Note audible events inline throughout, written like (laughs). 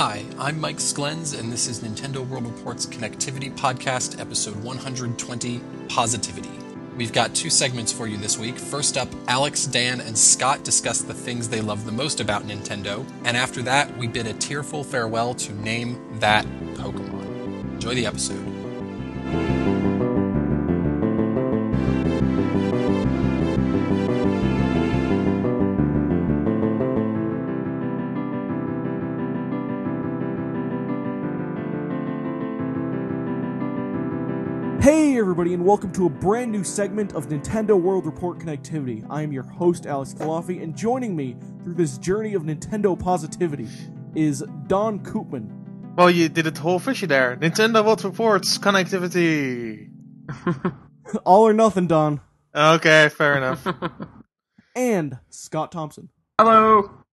Hi, I'm Mike Sklens, and this is Nintendo World Report's Connectivity Podcast, episode 120 Positivity. We've got two segments for you this week. First up, Alex, Daan, and Scott discuss the things they love the most about Nintendo, and after that, we bid a tearful farewell to Name That Pokemon. Enjoy the episode. Everybody, and welcome to a brand new segment of Nintendo World Report Connectivity. I am your host, Alex Culafi, and joining me through this journey of Nintendo positivity is Daan Koopman. Well, you did it whole fishy there. Nintendo World Reports connectivity. (laughs) All or nothing, Daan. Okay, fair enough. (laughs) And Scott Thompson. Hello.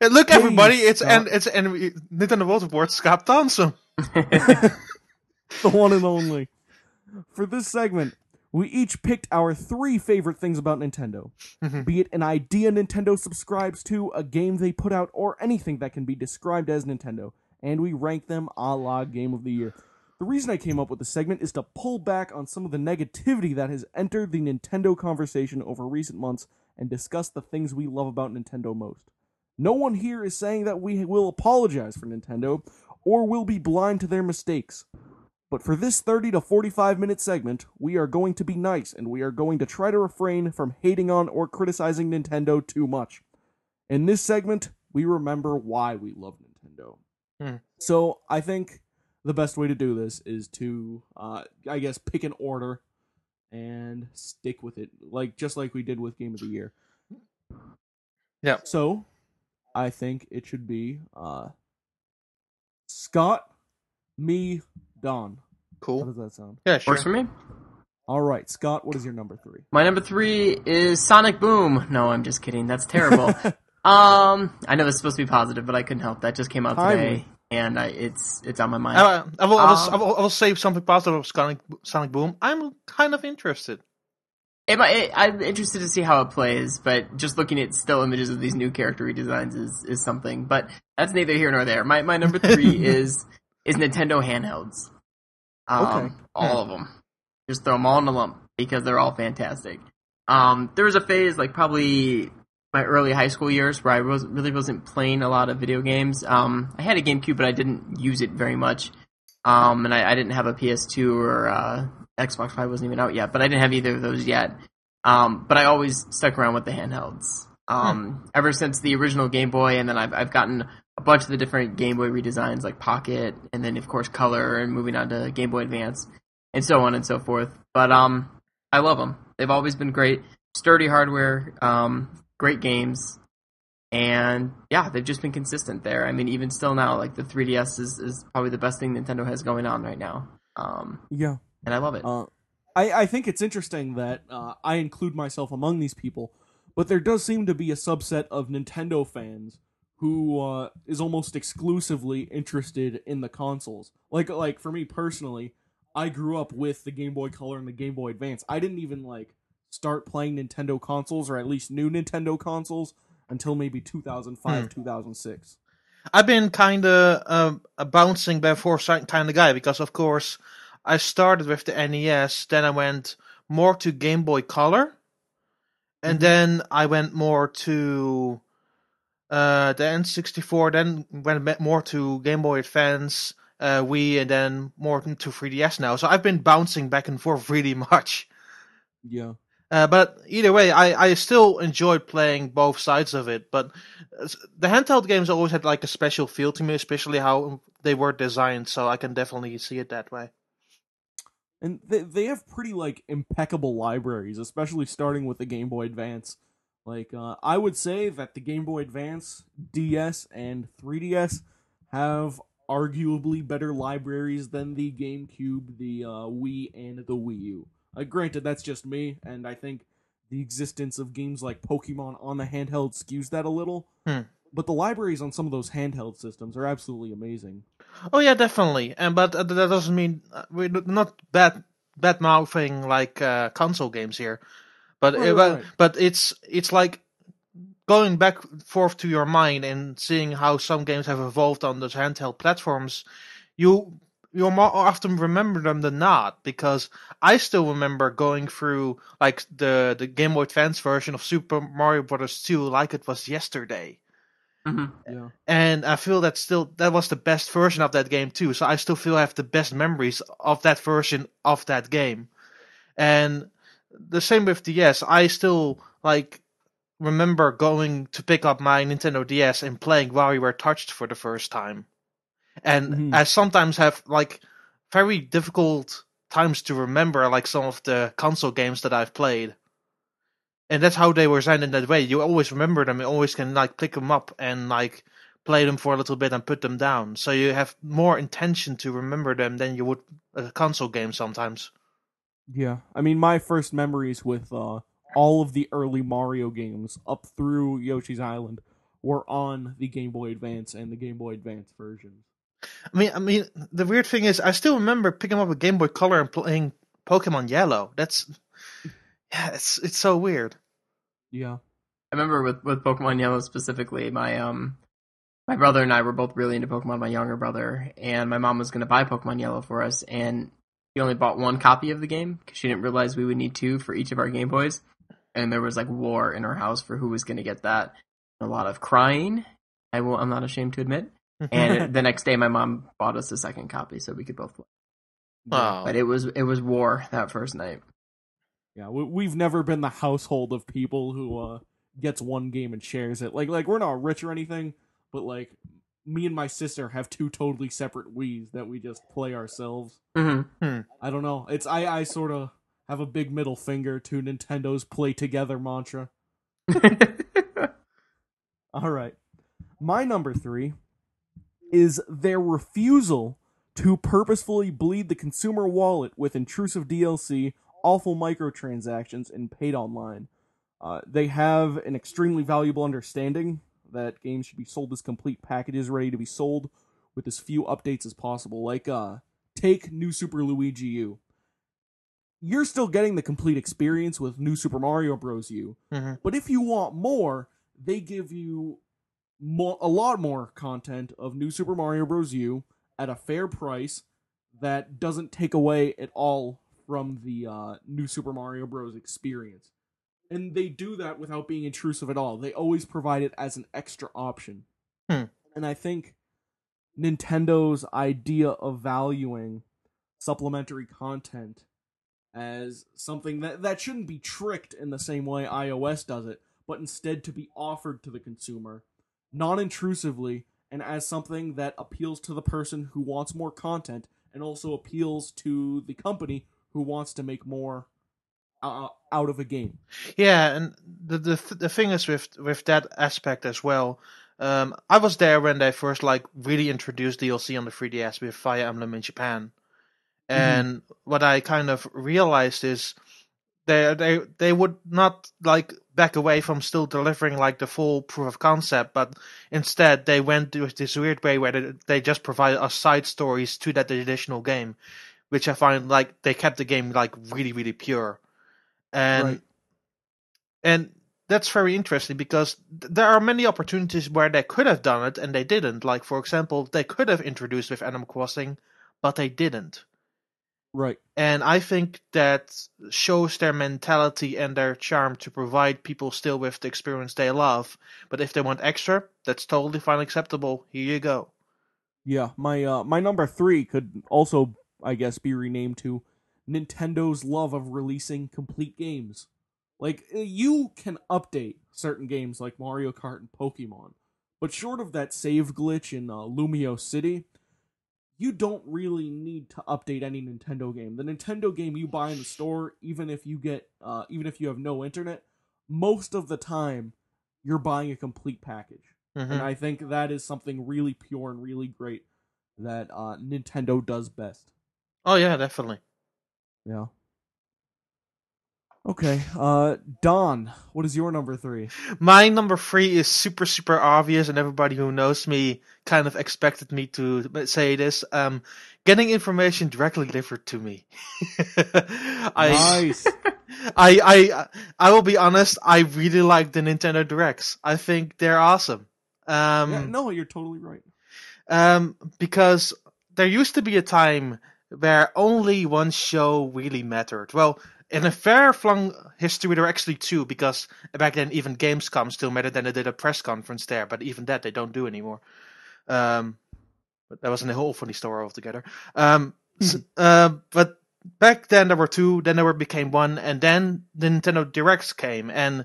Hey, look, Hey, everybody, it's Scott. and it's and Nintendo World Reports Scott Thompson. (laughs) the one and only. For this segment, we each picked our three favorite things about Nintendo. (laughs) be it an idea Nintendo subscribes to, a game they put out, or anything that can be described as Nintendo, and we rank them a la Game of the Year. The reason I came up with this segment is to pull back on some of the negativity that has entered the Nintendo conversation over recent months and discuss the things we love about Nintendo most. No one here is saying that we will apologize for Nintendo or will be blind to their mistakes. But for this 30 to 45 minute segment, we are going to be nice and we are going to try to refrain from hating on or criticizing Nintendo too much. In this segment, we remember why we love Nintendo. Hmm. So I think the best way to do this is to, uh, I guess, pick an order and stick with it, like just like we did with Game of the Year. Yeah. So I think it should be uh, Scott, me, Daan. Cool. How does that sound? Yeah, sure. Works for me. All right, Scott, what is your number three? My number three is Sonic Boom. No, I'm just kidding. That's terrible. (laughs) um, I know it's supposed to be positive, but I couldn't help that. Just came out Timely. today, and I, it's it's on my mind. Uh, I will, I will, Um, I will, I will say something positive of Sonic, Sonic Boom. I'm kind of interested. It might- it- I'm interested to see how it plays, but just looking at still images of these new character redesigns is, is something. But that's neither here nor there. My my number three (laughs) is is Nintendo handhelds. Um, Okay. all of them. Just throw them all in a lump because they're all fantastic. Um, there was a phase like probably my early high school years where I was really wasn't playing a lot of video games. Um, I had a GameCube, but I didn't use it very much. Um, and I, I didn't have a PS2 or uh, Xbox Five wasn't even out yet, but I didn't have either of those yet. Um, but I always stuck around with the handhelds. Um, ever since the original Game Boy, and then I've I've gotten a bunch of the different Game Boy redesigns like Pocket, and then of course Color, and moving on to Game Boy Advance, and so on and so forth. But um, I love them. They've always been great, sturdy hardware, um, great games, and yeah, they've just been consistent there. I mean, even still now, like the 3DS is, is probably the best thing Nintendo has going on right now. Um, Yeah. and I love it. Uh, I, I think it's interesting that uh, I include myself among these people, but there does seem to be a subset of Nintendo fans who uh, is almost exclusively interested in the consoles. Like like for me personally, I grew up with the Game Boy Color and the Game Boy Advance. I didn't even like start playing Nintendo consoles or at least new Nintendo consoles until maybe 2005 2006. I've been kind of um, a bouncing back and forth kind of guy because, of course, I started with the NES, then I went more to Game Boy Color, and then I went more to uh, the N64, then went a bit more to Game Boy Advance, uh, Wii, and then more to 3DS now. So I've been bouncing back and forth (laughs) really much. Yeah. Uh, but either way, I, I still enjoyed playing both sides of it. But uh, the handheld games always had like a special feel to me, especially how they were designed. So I can definitely see it that way. and they they have pretty like impeccable libraries, especially starting with the Game Boy Advance. Like uh, I would say that the Game Boy Advance, DS, and 3DS have arguably better libraries than the GameCube, the uh, Wii, and the Wii U. Uh, granted, that's just me, and I think the existence of games like Pokemon on the handheld skews that a little. Hmm. But the libraries on some of those handheld systems are absolutely amazing. Oh yeah, definitely. And but uh, that doesn't mean uh, we're not bad bad mouthing like uh, console games here. But Right, but right. but it's it's like going back forth to your mind and seeing how some games have evolved on those handheld platforms, you you'll more often remember them than not because I still remember going through like the the Game Boy Advance version of Super Mario Bros. 2 like it was yesterday. hmm Yeah. And I feel that still that was the best version of that game too. So I still feel I have the best memories of that version of that game. And the same with DS. I still like remember going to pick up my Nintendo DS and playing WarioWare Touched for the first time. And Mhm. I sometimes have like very difficult times to remember like some of the console games that I've played. And that's how they were designed in that way. You always remember them, you always can like pick them up and like play them for a little bit and put them down. So you have more intention to remember them than you would a console game sometimes. Yeah, I mean, my first memories with uh, all of the early Mario games up through Yoshi's Island were on the Game Boy Advance and the Game Boy Advance versions. I mean, I mean, the weird thing is, I still remember picking up a Game Boy Color and playing Pokemon Yellow. That's yeah, it's it's so weird. Yeah, I remember with with Pokemon Yellow specifically, my um my brother and I were both really into Pokemon. My younger brother and my mom was going to buy Pokemon Yellow for us, and she only bought one copy of the game because she didn't realize we would need two for each of our Game Boys. And there was like war in our house for who was going to get that. A lot of crying. I will. I'm not ashamed to admit. And (laughs) the next day, my mom bought us a second copy so we could both play. oh, But it was it was war that first night. yeah. We, we've never been the household of people who uh, gets one game and shares it. Like, like we're not rich or anything, but like me and my sister have two totally separate Wii's that we just play ourselves. hmm I don't know. It's I I sort of have a big middle finger to Nintendo's play together mantra. (laughs) All right. My number three is their refusal to purposefully bleed the consumer wallet with intrusive DLC, awful microtransactions, and paid online. Uh, they have an extremely valuable understanding that games should be sold as complete packages ready to be sold with as few updates as possible. Like, uh, take New Super Luigi U. You're still getting the complete experience with New Super Mario Bros. U, Mhm. but if you want more, they give you more, a lot more content of New Super Mario Bros. U at a fair price that doesn't take away at all from the uh, New Super Mario Bros. experience. And they do that without being intrusive at all. They always provide it as an extra option. Hmm. And I think Nintendo's idea of valuing supplementary content as something that, that shouldn't be tricked in the same way iOS does it, but instead to be offered to the consumer non intrusively and as something that appeals to the person who wants more content and also appeals to the company who wants to make more out of a game. Yeah, and the the th- the thing is with with that aspect as well. Um, I was there when they first like really introduced DLC on the 3DS with Fire Emblem in Japan, and what I kind of realized is they they they would not like back away from still delivering like the full proof of concept, but instead they went with this weird way where they, they just provided us side stories to that additional game, which I find like they kept the game like really really pure, and Right. and that's very interesting because th- there are many opportunities where they could have done it and they didn't. Like for example, they could have introduced with Animal Crossing, but they didn't. Right. And I think that shows their mentality and their charm to provide people still with the experience they love. But if they want extra, that's totally fine, acceptable. Here you go. Yeah, my uh, my number three could also, I guess, be renamed to Nintendo's love of releasing complete games. Like uh, you can update certain games like Mario Kart and Pokemon, but short of that save glitch in uh, Lumiose City, you don't really need to update any Nintendo game. The Nintendo game you buy in the store, even if you get, uh, even if you have no internet, most of the time you're buying a complete package. Mhm. And I think that is something really pure and really great that uh, Nintendo does best. Oh yeah, definitely. Yeah. Okay, uh, Daan, what is your number three? My number three is super, super obvious, and everybody who knows me kind of expected me to say this. Um, getting information directly delivered to me. (laughs) I, nice. (laughs) I, I, I will be honest. I really like the Nintendo Directs. I think they're awesome. Um, yeah, no, you're totally right. Um, because there used to be a time where only one show really mattered. Well, in a fair flung history, there are actually two, because back then even Gamescom still mattered, and they did a press conference there, but even that they don't do anymore. Um, but that wasn't a whole funny story altogether. Um, so, uh, but back then there were two, then there were became one, and then the Nintendo Directs came, and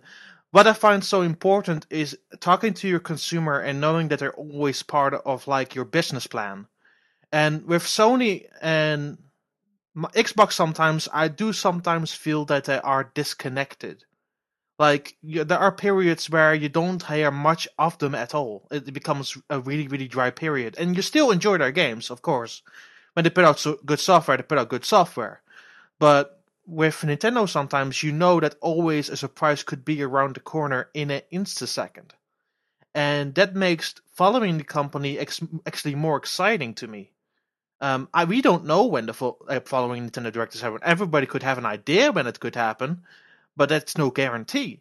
what I find so important is talking to your consumer and knowing that they're always part of like your business plan. And with Sony and Xbox sometimes I do sometimes feel that they are disconnected. Like there are periods where you don't hear much of them at all. It becomes a really really dry period, and you still enjoy their games, of course. When they put out so good software, they put out good software. But with Nintendo, sometimes you know that always a surprise could be around the corner in an instasecond, and that makes following the company ex- actually more exciting to me. Um, I, we don't know when the fo- uh, following Nintendo Direct is happening. Everybody could have an idea when it could happen, but that's no guarantee.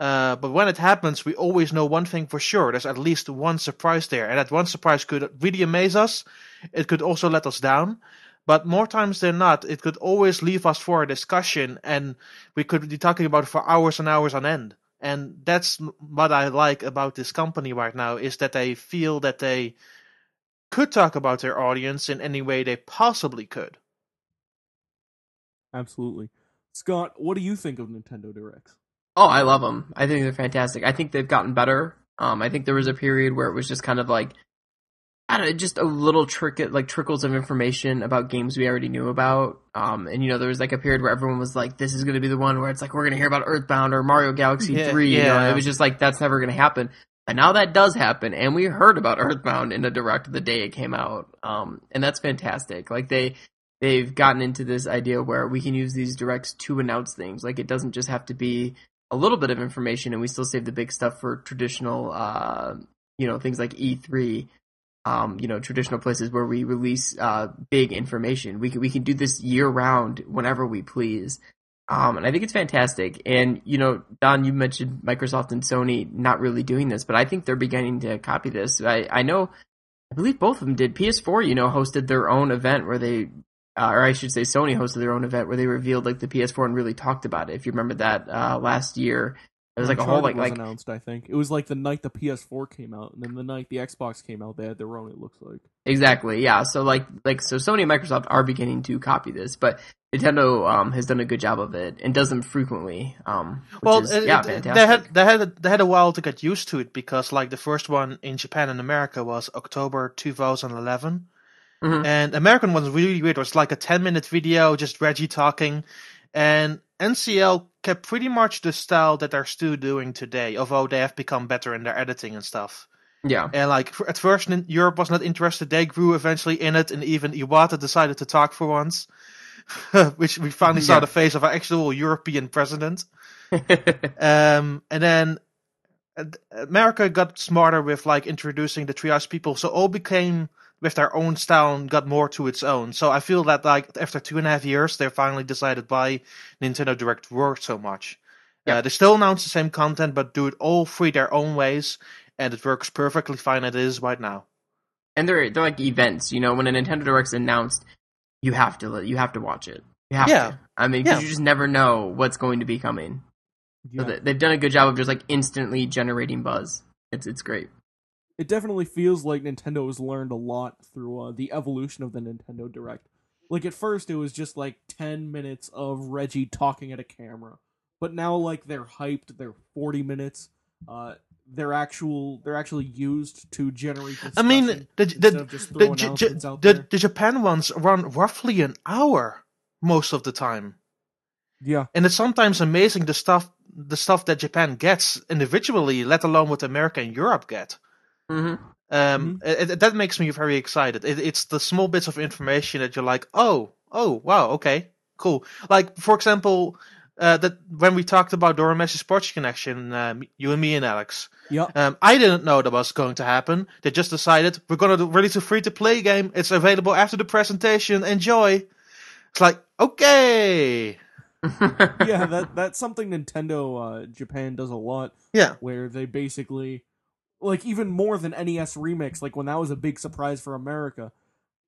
Uh, but when it happens, we always know one thing for sure. There's at least one surprise there, and that one surprise could really amaze us. It could also let us down, but more times than not, it could always leave us for a discussion, and we could be talking about it for hours and hours on end. And that's what I like about this company right now is that they feel that they could talk about their audience in any way they possibly could. Absolutely. Scott, what do you think of Nintendo Directs? Oh, I love them. I think they're fantastic. I think they've gotten better. Um, I think there was a period where it was just kind of like, I don't know, just a little trick, like trickles of information about games we already knew about. Um, and you know, there was like a period where everyone was like, this is going to be the one where it's like, we're going to hear about Earthbound or Mario Galaxy Yeah, 3. You know, it was just like, that's never going to happen. And now that does happen, and we heard about Earthbound in a direct the day it came out, um, and that's fantastic. Like they they've gotten into this idea where we can use these directs to announce things. Like it doesn't just have to be a little bit of information, and we still save the big stuff for traditional, uh, you know, things like E3. Um, you know, traditional places where we release uh, big information. We can we can do this year round whenever we please. Um, and I think it's fantastic. And, you know, Daan, you mentioned Microsoft and Sony not really doing this, but I think they're beginning to copy this. I, I know, I believe both of them did. PS4, you know, hosted their own event where they, uh, or I should say Sony hosted their own event where they revealed like the PS4 and really talked about it. If you remember that, uh, last year, it was like a whole like, was like, announced. I think it was like the night the PS4 came out, and then the night the Xbox came out, they had their own. It looks like. Exactly. Yeah. So like like so Sony and Microsoft are beginning to copy this, but Nintendo um has done a good job of it and does them frequently. Um which Well, is, it- yeah, it- fantastic. they had they had they had a while to get used to it because like the first one in Japan and America was October 2011, Mhm. and American ones really weird. It was like a 10 minute video, just Reggie talking, and NCL kept pretty much the style that they're still doing today, although they have become better in their editing and stuff. yeah. And like at first, Europe was not interested. They grew eventually in it, and even Shibata decided to talk for once, (laughs) which we finally saw the face of an actual European president. (laughs) Um, and then America got smarter with like introducing the triage people, so all became with their own style got more to its own. So I feel that like after two and a half years, they're finally decided why Nintendo Direct worked so much. Yeah. Uh, they still announce the same content, but do it all three their own ways, and it works perfectly fine as it is right now. and they're they're like events. You know, when a Nintendo Direct's announced, you have to you have to watch it. You have Yeah. to. I mean, Yeah. you just never know what's going to be coming. Yeah. So they- they've done a good job of just like instantly generating buzz. It's it's great. It definitely feels like Nintendo has learned a lot through uh, the evolution of the Nintendo Direct. Like at first, it was just like ten minutes of Reggie talking at a camera, but now like they're hyped. They're forty minutes. Uh, they're actual. They're actually used to generate. I mean, the the the, J- J- the, the Japan ones run roughly an hour most of the time. Yeah, and it's sometimes amazing the stuff the stuff that Japan gets individually, let alone what America and Europe get. Hmm Um, it, it- that makes me very excited. It, it's the small bits of information that you're like, oh, oh, wow, okay, cool. Like for example, uh, that when we talked about Dora Messi Sports Connection, uh, you and me and Alex, Yep. um, I didn't know that was going to happen. They just decided we're going to release a free to play game. It's available after the presentation. Enjoy. It's like okay, yeah, (laughs) that that's something Nintendo uh, Japan does a lot. Yeah. where they basically, like, even more than NES Remix, like when that was a big surprise for America,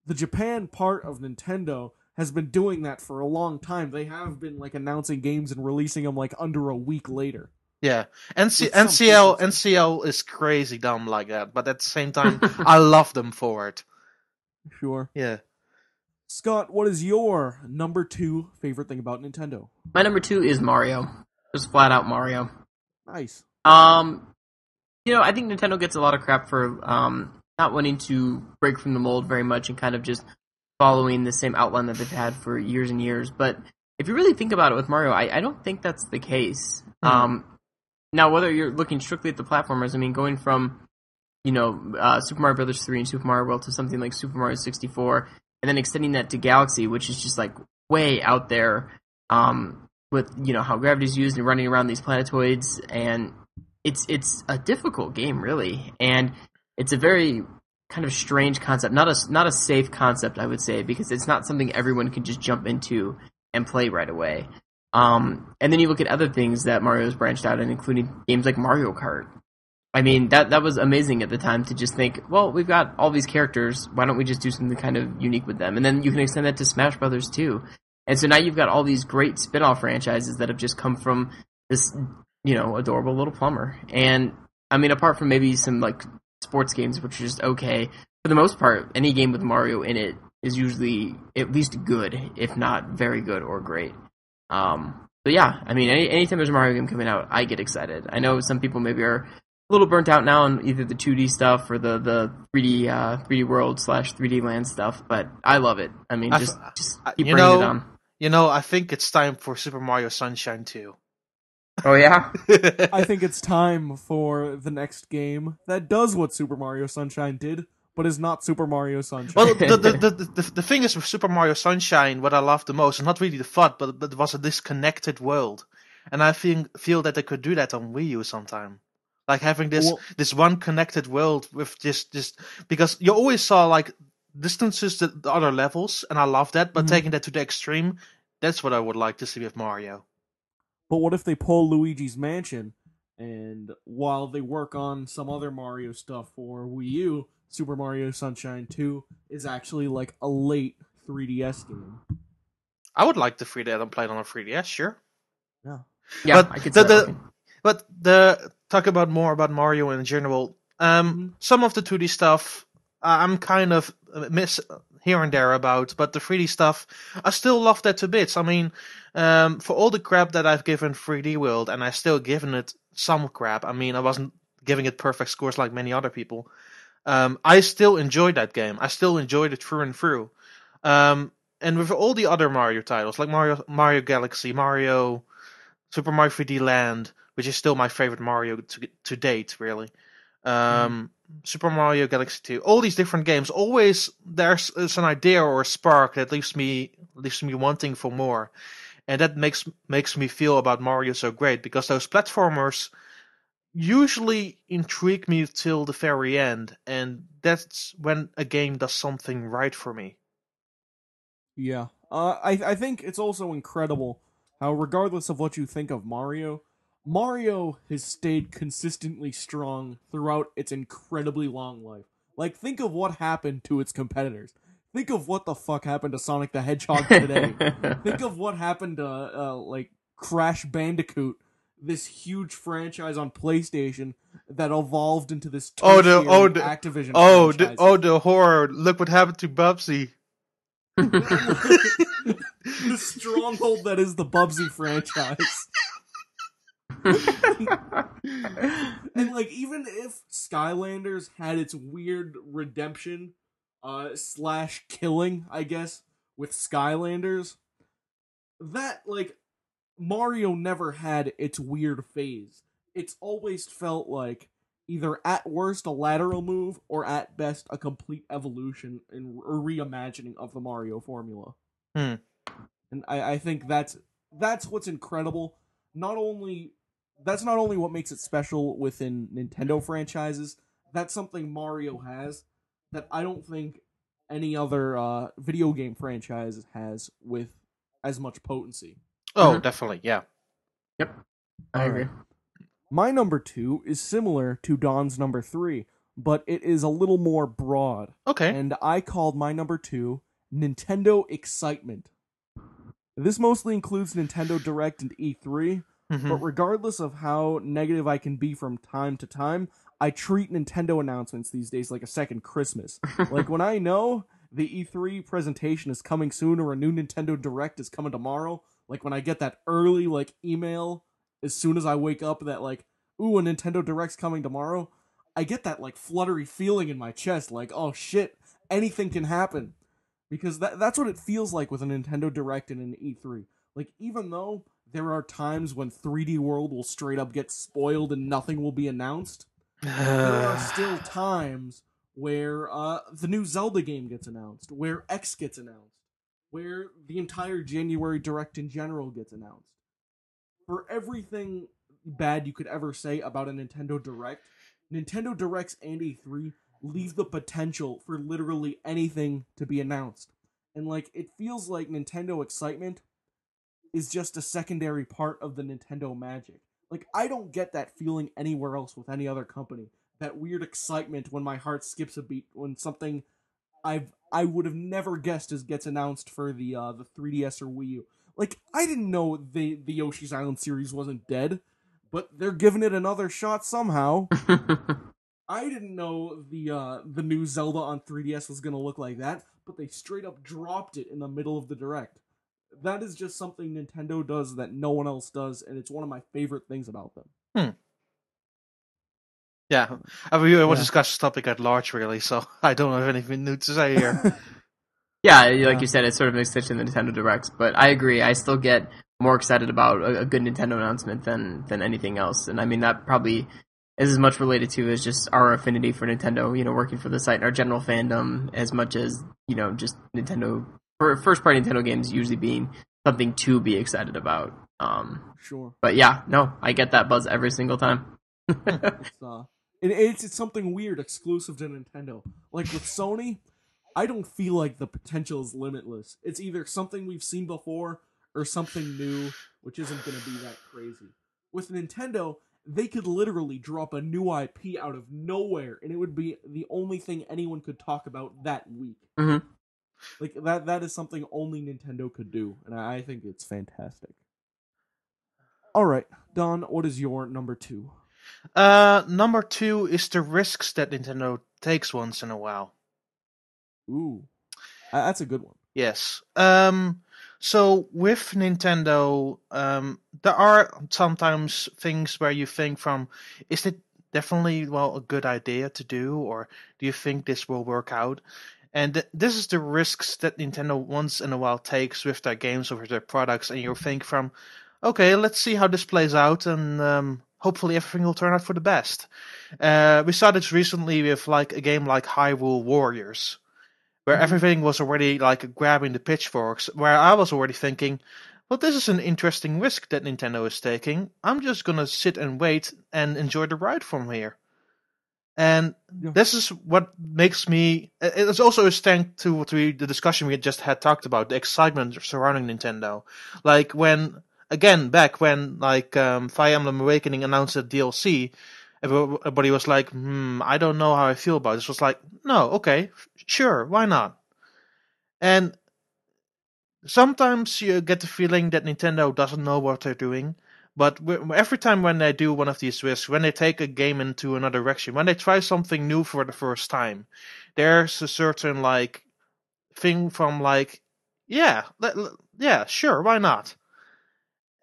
the Japan part of Nintendo has been doing that for a long time. They have been like announcing games and releasing them like under a week later. yeah. NC- NCL. NCL is crazy dumb like that, but at the same time, I love them for it. Sure. Yeah. Scott, what is your number two favorite thing about Nintendo? My number two is Mario. Just flat out Mario. Nice. Um, you know, I think Nintendo gets a lot of crap for um, not wanting to break from the mold very much and kind of just following the same outline that they've had for years and years. But if you really think about it with Mario, I, I don't think that's the case. Hmm. Um, now, whether you're looking strictly at the platformers, I mean, going from you know uh, Super Mario Brothers three and Super Mario World to something like Super Mario sixty four, and then extending that to Galaxy, which is just like way out there. Um, with you know how gravity's used and running around these planetoids, and it's it's a difficult game really, and it's a very kind of strange concept, not a not a safe concept, I would say, because it's not something everyone can just jump into and play right away. Um, and then you look at other things that Mario's branched out in, including games like Mario Kart. I mean, that that was amazing at the time to just think, well, we've got all these characters, why don't we just do something kind of unique with them? And then you can extend that to Smash Brothers too. And so now you've got all these great spin-off franchises that have just come from this, you know, adorable little plumber. And I mean, apart from maybe some like sports games, which are just okay, for the most part, any game with Mario in it is usually at least good, if not very good or great. Um, but yeah, I mean, any, anytime there's a Mario game coming out, I get excited. I know some people maybe are a little burnt out now on either the 2D stuff or the the 3D uh, 3D World slash 3D Land stuff, but I love it. I mean, just f- just keep you bringing know- it on. You know, I think it's time for Super Mario Sunshine 2. Oh yeah, I think it's time for the next game that does what Super Mario Sunshine did, but is not Super Mario Sunshine. Well, the, the, the, the, the thing is with Super Mario Sunshine, what I love the most is not really the fun, but, but it was a disconnected world. And I think, feel that they could do that on Wii U sometime. Like having this, Well- this one connected world with just, just, because you always saw like distances to the other levels, and I love that, but Mhm. taking that to the extreme, that's what I would like to see with Mario. But what if they pull Luigi's Mansion and while they work on some other Mario stuff for Wii U, Super Mario Sunshine 2 is actually like a late 3DS game? I would like the 3D and play it on a 3DS, sure. Yeah. yeah, But I could the- the- But the talk about more about Mario in general. Um, Mhm. some of the 2D stuff I'm kind of uh, miss here and there about, but the 3D stuff I still love that to bits. I mean, um, for all the crap that I've given 3D World, and I still given it some crap. I mean, I wasn't giving it perfect scores like many other people. Um, I still enjoyed that game. I still enjoyed it through and through. Um, and with all the other Mario titles, like Mario, Mario Galaxy, Mario, Super Mario 3D Land, which is still my favorite Mario to to date, really. Um, Super Mario Galaxy 2, all these different games, always there's, there's an idea or a spark that leaves me leaves me wanting for more, and that makes makes me feel about Mario so great because those platformers usually intrigue me till the very end, and that's when a game does something right for me. Yeah. Uh, I I think it's also incredible how, regardless of what you think of Mario, Mario has stayed consistently strong throughout its incredibly long life. Like, think of what happened to its competitors. Think of what the fuck happened to Sonic the Hedgehog today. (laughs) think of what happened to uh, like Crash Bandicoot, this huge franchise on PlayStation that evolved into this Oh, the- oh, the- Activision. Oh, the, oh, the horror! Look what happened to Bubsy. (laughs) (laughs) the stronghold that is the Bubsy franchise. (laughs) and like even if Skylanders had its weird redemption uh slash killing, I guess, with Skylanders, that like Mario never had its weird phase. It's always felt like either at worst a lateral move or at best a complete evolution and reimagining of the Mario formula. Hmm. And I, I think that's that's what's incredible. Not only that's not only what makes it special within Nintendo franchises. That's something Mario has that I don't think any other uh, video game franchise has with as much potency. Oh, Mhm. definitely, yeah. Yep, I All agree. right. My number two is similar to Daan's number three, but it is a little more broad. Okay. and I called my number two Nintendo Excitement. This mostly includes Nintendo Direct and E3, Mhm. but regardless of how negative I can be from time to time, I treat Nintendo announcements these days like a second Christmas. like when I know the E3 presentation is coming soon or a new Nintendo Direct is coming tomorrow, like when I get that early like email as soon as I wake up that like, ooh, a Nintendo Direct's coming tomorrow, I get that like fluttery feeling in my chest, like, oh shit, anything can happen. Because that that's what it feels like with a Nintendo Direct and an E3. Like even though there are times when 3D World will straight up get spoiled and nothing will be announced, there are (sighs) still times where uh, the new Zelda game gets announced, where X gets announced, where the entire January Direct in general gets announced. For everything bad you could ever say about a Nintendo Direct, Nintendo Directs and E3 leave the potential for literally anything to be announced. And like it feels like Nintendo excitement is just a secondary part of the Nintendo magic. Like I don't get that feeling anywhere else with any other company. That weird excitement when my heart skips a beat when something I've I would have never guessed as gets announced for the uh the 3DS or Wii U. Like I didn't know the the Yoshi's Island series wasn't dead, but they're giving it another shot somehow. (laughs) I didn't know the uh the new Zelda on 3DS was gonna look like that, but they straight up dropped it in the middle of the direct. That is just something Nintendo does that no one else does, and it's one of my favorite things about them. Hmm. yeah. I mean, we will Yeah. discuss this topic at large, really, so (laughs) I don't have anything new to say here. (laughs) Yeah, like Yeah. you said, it's sort of an extension of the Nintendo Directs, but I agree. I still get more excited about a, a good Nintendo announcement than than anything else, and I mean that probably is as much related to as just our affinity for Nintendo. You know, working for the site and our general fandom, as much as you know, just Nintendo for first party Nintendo games usually being something to be excited about. Um, sure. but yeah, no, I get that buzz every single time. (laughs) It's uh it, it's it's something weird exclusive to Nintendo. Like with Sony, I don't feel like the potential is limitless. It's either something we've seen before or something new, which isn't going to be that crazy. With Nintendo, they could literally drop a new IP out of nowhere, and it would be the only thing anyone could talk about that week. Mhm. Like that that is something only Nintendo could do, and I I think it's fantastic. All right, Daan, what is your number two? uh, number two is the risks that Nintendo takes once in a while. Ooh, that's a good one. Yes. Um. So with Nintendo, um, there are sometimes things where you think from, is it definitely well a good idea to do, or do you think this will work out? And th- this is the risks that Nintendo once in a while takes with their games or with their products, and you think from, okay, let's see how this plays out, and um, hopefully everything will turn out for the best. Uh, we saw this recently with like a game like Hyrule Warriors where everything was already like grabbing the pitchforks, where I was already thinking, well, this is an interesting risk that Nintendo is taking. I'm just gonna sit and wait and enjoy the ride from here. And Yeah. this is what makes me. It's also a thank to, to the discussion we just had talked about, the excitement surrounding Nintendo. Like when, again, back when like um, Fire Emblem Awakening announced a DLC, everybody was like, hmm, I don't know how I feel about this. Was like, no, okay, sure, why not? And sometimes you get the feeling that Nintendo doesn't know what they're doing. But every time when they do one of these risks, when they take a game into another direction, when they try something new for the first time, there's a certain like thing from like, yeah, yeah, sure, why not?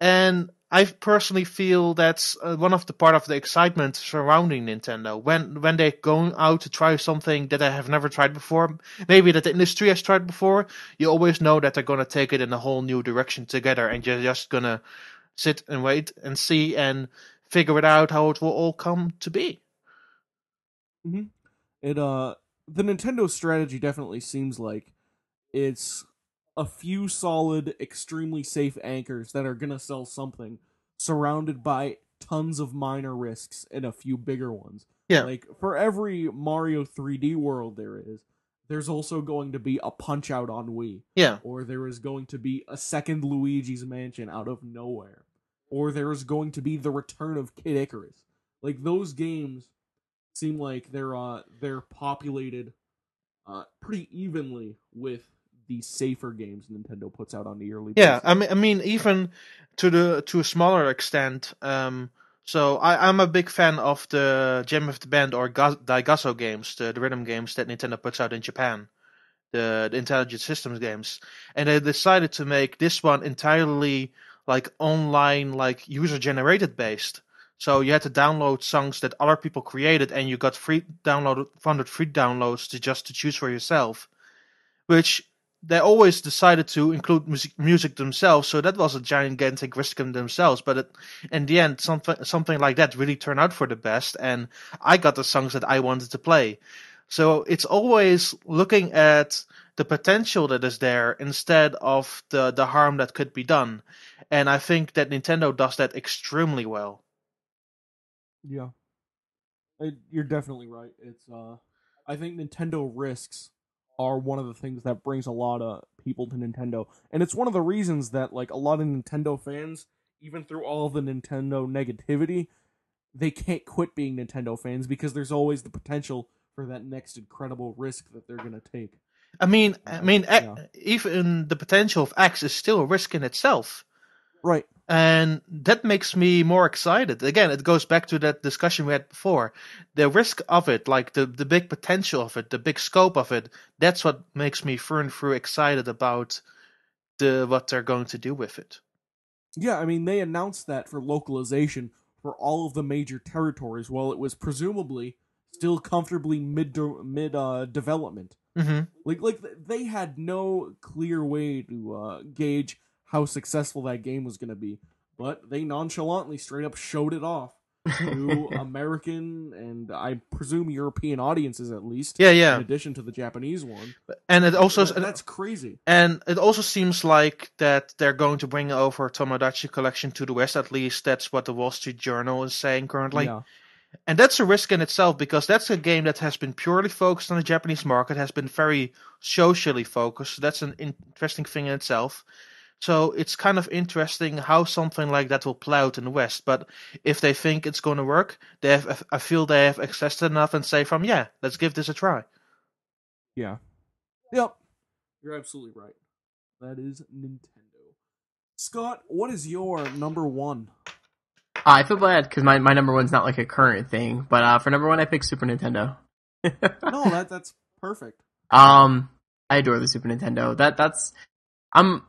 And I personally feel that's uh, one of the part of the excitement surrounding Nintendo when when they go out to try something that they have never tried before, maybe that the industry has tried before. You always know that they're gonna take it in a whole new direction together, and you're just gonna sit and wait and see and figure it out how it will all come to be. It uh the Nintendo strategy definitely seems like it's a few solid, extremely safe anchors that are gonna sell something, surrounded by tons of minor risks and a few bigger ones. Yeah. Like for every Mario 3D world there is, there's also going to be a Punch Out on Wii, Yeah. or there is going to be a second Luigi's Mansion out of nowhere, or there is going to be the return of Kid Icarus. Like those games seem like they're uh they're populated uh pretty evenly with the safer games Nintendo puts out on the yearly Yeah, basis. I mean, I mean, even to the to a smaller extent. Um, so I, I'm a big fan of the Jam with the Band or Ga- Daigasso games, the, the rhythm games that Nintendo puts out in Japan, the, the intelligent systems games, and they decided to make this one entirely like online, like user generated based. So you had to download songs that other people created, and you got free download funded free downloads to just to choose for yourself, which they always decided to include music, music themselves, so that was a gigantic risk in themselves. But it, in the end, something something like that really turned out for the best, and I got the songs that I wanted to play. So it's always looking at the potential that is there instead of the the harm that could be done, and I think that Nintendo does that extremely well. Yeah. You're definitely right. It's uh I think Nintendo risks are one of the things that brings a lot of people to Nintendo. And it's one of the reasons that like a lot of Nintendo fans, even through all the Nintendo negativity, they can't quit being Nintendo fans because there's always the potential for that next incredible risk that they're going to take. I mean, I mean, Yeah. even the potential of X is still a risk in itself. Right. And that makes me more excited. Again, it goes back to that discussion we had before. The risk of it, like the the big potential of it, the big scope of it, that's what makes me through and through excited about the what they're going to do with it. Yeah, I mean they announced that for localization for all of the major territories while it was presumably still comfortably mid mid uh, development. hmm Like like they had no clear way to uh, gauge how successful that game was going to be, but they nonchalantly straight up showed it off to (laughs) American and I presume European audiences at least. Yeah, yeah. In addition to the Japanese one. and it also That- that's crazy. and it also seems like that they're going to bring over Tomodachi Collection to the West. At least that's what the Wall Street Journal is saying currently. yeah. And that's a risk in itself because that's a game that has been purely focused on the Japanese market, has been very socially focused. So that's an interesting thing in itself. So it's kind of interesting how something like that will play out in the West. But if they think it's going to work, they have, I feel they have accessed it enough and say from, yeah, let's give this a try. Yeah. Yep. You're absolutely right. That is Nintendo. Scott, what is your number one? Uh, I feel bad because my, my number one's not like a current thing, but uh, for number one, I picked Super Nintendo. (laughs) No, that that's perfect. Um, I adore the Super Nintendo. That that's I'm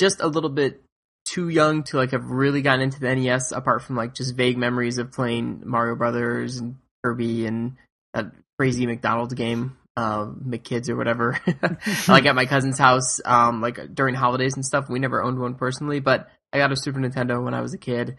just a little bit too young to like have really gotten into the NES. Apart from like just vague memories of playing Mario Brothers and Kirby and that crazy McDonald's game, uh, McKids or whatever. (laughs) like at my cousin's house, um, like during holidays and stuff. We never owned one personally, but I got a Super Nintendo when I was a kid,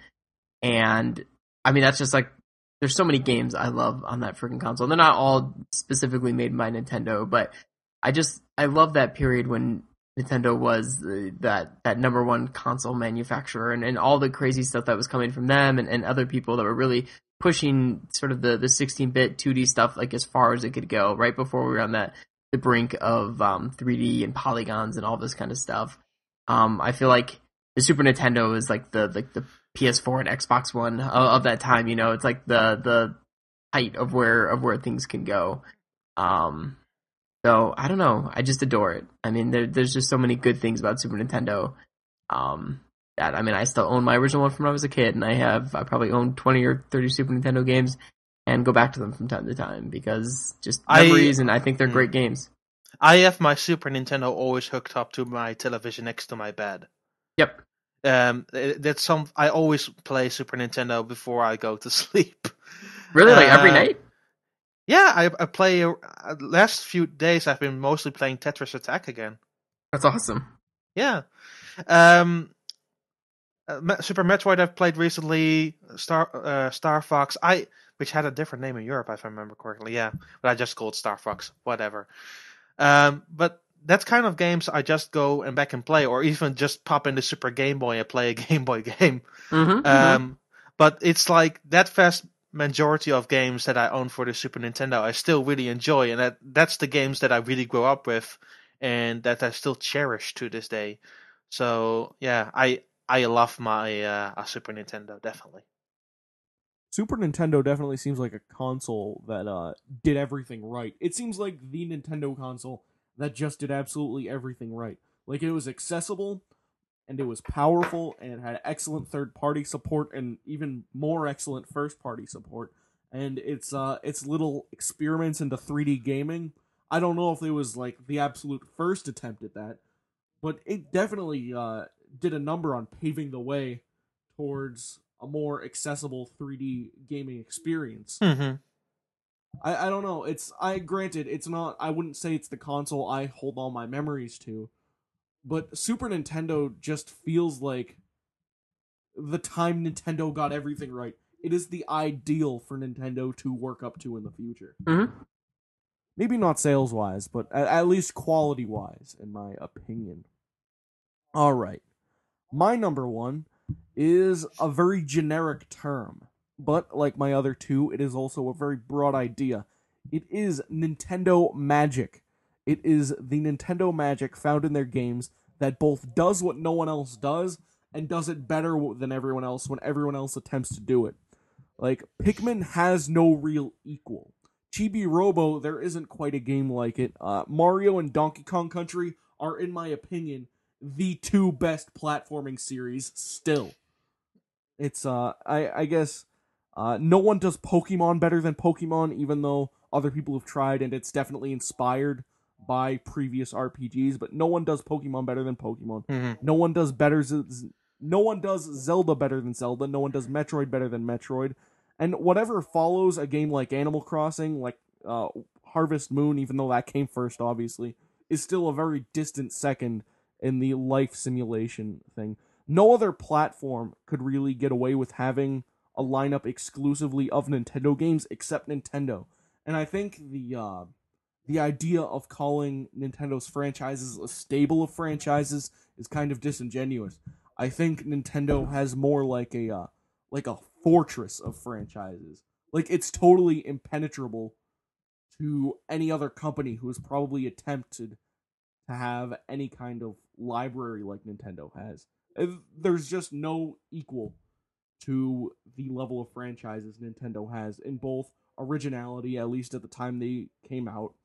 and I mean that's just like there's so many games I love on that freaking console. They're not all specifically made by Nintendo, but I just I love that period when Nintendo was the, that that number one console manufacturer and, and all the crazy stuff that was coming from them and, and other people that were really pushing sort of the, the 16-bit 2D stuff like as far as it could go right before we were on that the brink of um, 3D and polygons and all this kind of stuff. Um, I feel like the Super Nintendo is like the like the PS4 and Xbox One of, of that time. You know, it's like the the height of where of where things can go. Um, so I don't know. I just adore it. I mean, there, there's just so many good things about Super Nintendo. Um, that I mean, I still own my original one from when I was a kid, and I have I probably own twenty or thirty Super Nintendo games, and go back to them from time to time because just I- memories, and I think they're Hmm. great games. I have my Super Nintendo always hooked up to my television next to my bed. Yep. Um, that's some. I always play Super Nintendo before I go to (laughs) sleep. Really, like every Uh, night. Yeah, I, I play. Uh, last few days, I've been mostly playing Tetris Attack again. That's awesome. Yeah. Um, uh, Super Metroid I've played recently. Star uh, Star Fox. I which had a different name in Europe, if I remember correctly. Yeah, but I just called Star Fox. Whatever. Um, but that kind of games I just go and back and play, or even just pop in the Super Game Boy and play a (laughs) Game Boy game. Mm-hmm, Um, but it's like that vast majority of games that I own for the Super Nintendo, I still really enjoy, and that that's the games that I really grew up with, and that I still cherish to this day. So yeah, I I love my uh, Super Nintendo definitely. Super Nintendo definitely seems like a console that uh, did everything right. It seems like the Nintendo console that just did absolutely everything right. Like it was accessible and it was powerful and had excellent third party support and even more excellent first party support. And its uh its little experiments into 3D gaming, I don't know if it was like the absolute first attempt at that, but it definitely uh did a number on paving the way towards a more accessible 3D gaming experience. Mm-hmm. I, I don't know. It's I granted it's not I wouldn't say it's the console I hold all my memories to, but Super Nintendo just feels like the time Nintendo got everything right. It is the ideal for Nintendo to work up to in the future. Mhm. Maybe not sales wise, but at, at least quality wise, in my opinion. All right. My number one is a very generic term, but like my other two, it is also a very broad idea. It is Nintendo Magic. It is the Nintendo Magic found in their games that both does what no one else does and does it better than everyone else when everyone else attempts to do it. Like Pikmin has no real equal. Chibi Robo, there isn't quite a game like it. Uh, Mario and Donkey Kong Country are, in my opinion, the two best platforming series still. It's uh I I guess uh no one does Pokemon better than Pokemon even though other people have tried and it's definitely inspired by previous RPGs but no one does Pokemon better than Pokemon. Mm-hmm. No one does better Z- no one does Zelda better than Zelda. No one does Metroid better than Metroid. And whatever follows a game like Animal Crossing, like uh, Harvest Moon, even though that came first, obviously, is still a very distant second in the life simulation thing. No other platform could really get away with having a lineup exclusively of Nintendo games except Nintendo. And I think the uh, the idea of calling Nintendo's franchises a stable of franchises is kind of disingenuous. I think Nintendo has more like a uh, like a fortress of franchises. Like it's totally impenetrable to any other company who has probably attempted to have any kind of library like Nintendo has. Uh, There's just no equal to the level of franchises Nintendo has in both originality, at least at the time they came out,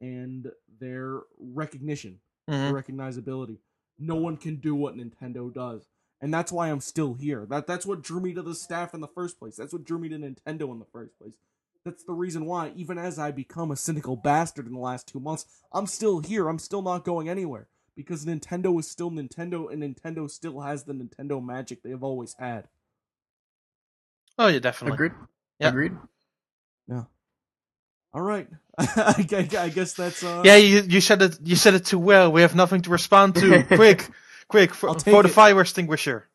and their recognition, Mm-hmm. their recognizability. No one can do what Nintendo does. And that's why I'm still here. That that's what drew me to the staff in the first place. That's what drew me to Nintendo in the first place. That's the reason why, even as I become a cynical bastard in the last two months, I'm still here. I'm still not going anywhere. Because Nintendo is still Nintendo, and Nintendo still has the Nintendo magic they've always had. Oh yeah, definitely. Agreed. Yeah. Agreed. All right, (laughs) I, gu- I guess that's uh. Yeah, you you said it. You said it too well. We have nothing to respond to. (laughs) quick, quick for, for the fire extinguisher.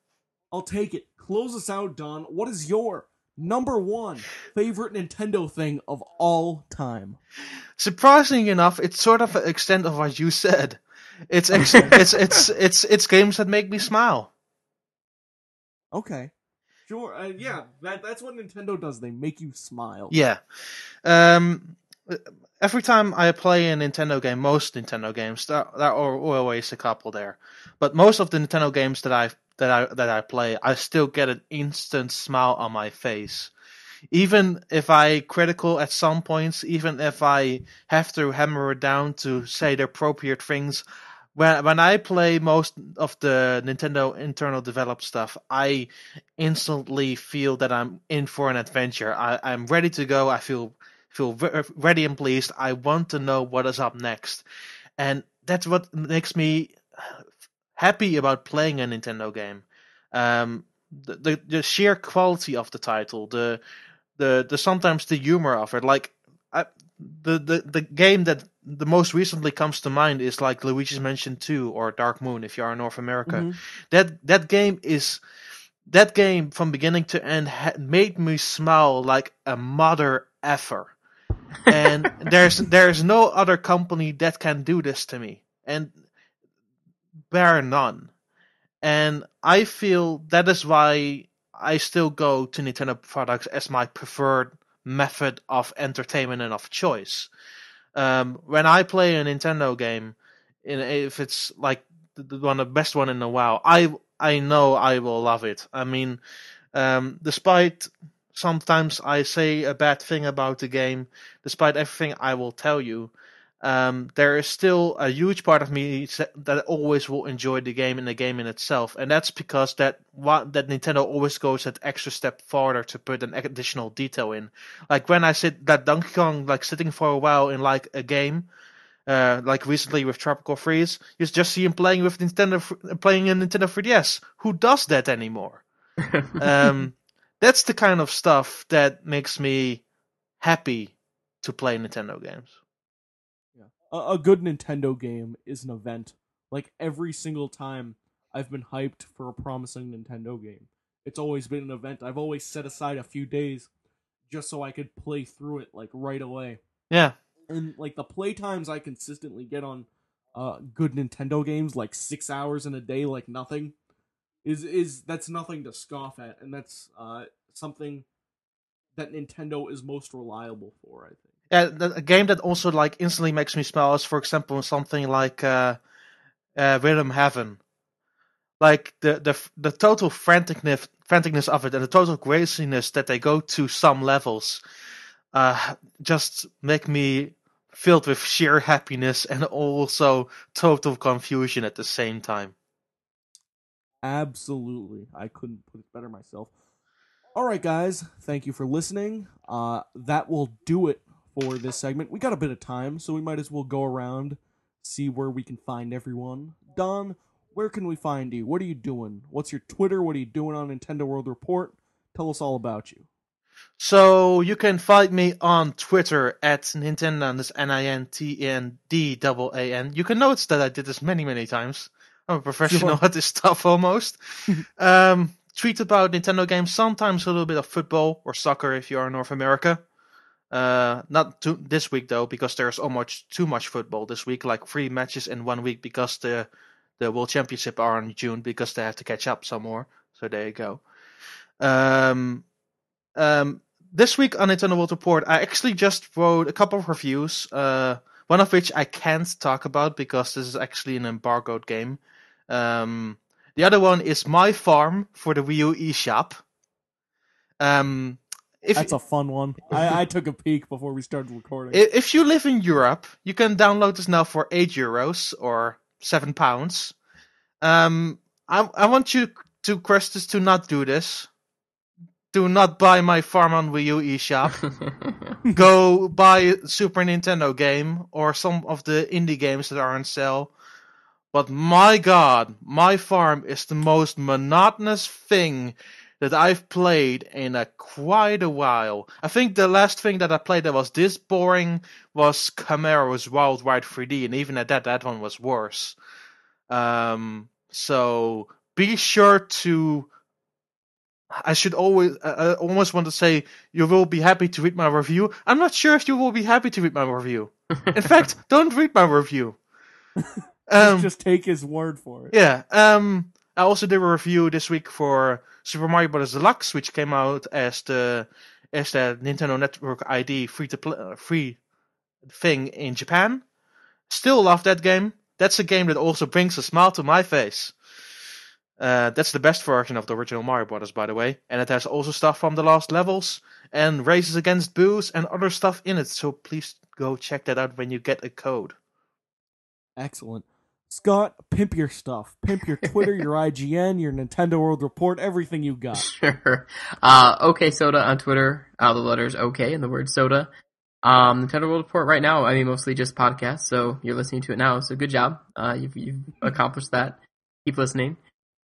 I'll take it. Close us out, Daan. What is your number one favorite Nintendo thing of all time? Surprisingly enough, it's sort of an extent of what you said. It's ex- (laughs) it's it's it's it's games that make me smile. Okay, sure. Uh, yeah, that that's what Nintendo does. They make you smile. Yeah. Um. Every time I play a Nintendo game, most Nintendo games, there, there are always a couple there, but most of the Nintendo games that I that I that I play, I still get an instant smile on my face. Even if I critical at some points, even if I have to hammer it down to say the appropriate things, when when I play most of the Nintendo internal developed stuff, I instantly feel that I'm in for an adventure. I, I'm ready to go. I feel feel ve- ready and pleased. I want to know what is up next, and that's what makes me happy about playing a Nintendo game. Um, the, the the sheer quality of the title, the the the sometimes the humor of it, like I, the the the game that the most recently comes to mind is like Luigi's Mansion Two or Dark Moon if you are in North America. Mhm. That that game is that game from beginning to end ha- made me smile like a mother effer. and (laughs) there's there's no other company that can do this to me. and bar none. And I feel that is why I still go to Nintendo products as my preferred method of entertainment and of choice. Um, when I play a Nintendo game, in, if it's like the one the best one in a while, I I know I will love it. I mean, um, despite sometimes I say a bad thing about the game, despite everything I will tell you, um, there is still a huge part of me that always will enjoy the game and the game in itself, and that's because that that Nintendo always goes that extra step farther to put an additional detail in. Like when I sit that Donkey Kong, like sitting for a while in like a game, uh, like recently with Tropical Freeze, you just see him playing with Nintendo, playing in Nintendo 3DS. Who does that anymore? (laughs) um, that's the kind of stuff that makes me happy to play Nintendo games a, a good Nintendo game is an event. Like every single time I've been hyped for a promising Nintendo game, it's always been an event. I've always set aside a few days just so I could play through it like right away. Yeah. And like the play times I consistently get on uh good Nintendo games like 6 hours in a day like nothing is is that's nothing to scoff at and that's uh something that Nintendo is most reliable for, I think yeah, a game that also like instantly makes me smile is, for example, something like uh, uh, Rhythm Heaven. Like the the the total franticness franticness of it and the total craziness that they go to some levels, uh, just make me filled with sheer happiness and also total confusion at the same time. Absolutely, I couldn't put it better myself. All right, guys, thank you for listening. Uh, that will do it for this segment. We got a bit of time, so we might as well go around, see where we can find everyone. Daan, where can we find you? What are you doing? What's your Twitter? What are you doing on Nintendo World Report? Tell us all about you. So you can find me on Twitter at NintenDaan, that's N-I-N-T-N-D-A-A-N. You can notice that I did this many, many times. I'm a professional sure. (laughs) at this stuff almost. (laughs) um, tweet about Nintendo games, sometimes a little bit of football or soccer if you are in North America. Uh, not to, this week though, because there's almost too much football this week. Like three matches in one week because the the World Championship are in June because they have to catch up some more. So there you go. Um, um, this week on Nintendo World Report, I actually just wrote a couple of reviews. Uh, one of which I can't talk about because this is actually an embargoed game. Um, the other one is My Farm for the Wii U eShop. Um, if That's a fun one. (laughs) I, I took a peek before we started recording. If you live in Europe, you can download this now for eight euros or seven pounds. Um, I I want you to Crestus to not do this. Do not buy my Farm on Wii U eShop. (laughs) Go buy a Super Nintendo game or some of the indie games that are on sale. But my god, my farm is the most monotonous thing that I've played in a quite a while. I think the last thing that I played that was this boring was Camaro's Wild Ride 3D, and even at that, that one was worse. Um, so be sure to. I should always, I almost want to say, you will be happy to read my review. I'm not sure if you will be happy to read my review. In (laughs) fact, don't read my review. (laughs) Um, just take his word for it. Yeah. Um, I also did a review this week for Super Mario Bros. Deluxe, which came out as the as the Nintendo Network ID free to play uh, free thing in Japan. Still love that game. That's a game that also brings a smile to my face. Uh, that's the best version of the original Mario Brothers, by the way, and it has also stuff from the last levels and races against boos and other stuff in it. So please go check that out when you get a code. Excellent. Scott, pimp your stuff. Pimp your Twitter, your (laughs) IGN, your Nintendo World Report, everything you got. Sure. Uh, okay, Soda on Twitter. Uh, the letters OK and the word soda. Um, Nintendo World Report right now, I mean, mostly just podcasts, so you're listening to it now, so good job. Uh, you've, you've accomplished that. Keep listening.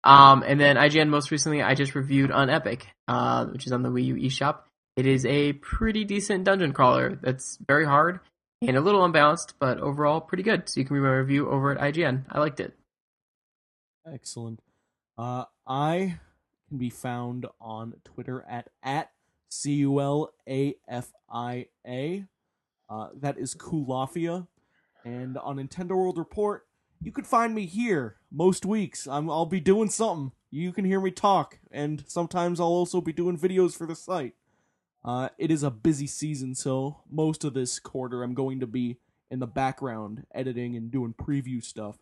Um, and then IGN most recently, I just reviewed on Epic, uh, which is on the Wii U eShop. It is a pretty decent dungeon crawler that's very hard and a little unbalanced, but overall pretty good. So you can read my review over at IGN. I liked it. Excellent. Uh, I can be found on Twitter at at c u l a f i a. Uh, that is Culafia. And on Nintendo World Report, you can find me here most weeks. I'm, I'll be doing something. You can hear me talk, and sometimes I'll also be doing videos for the site. Uh, it is a busy season, so most of this quarter I'm going to be in the background editing and doing preview stuff.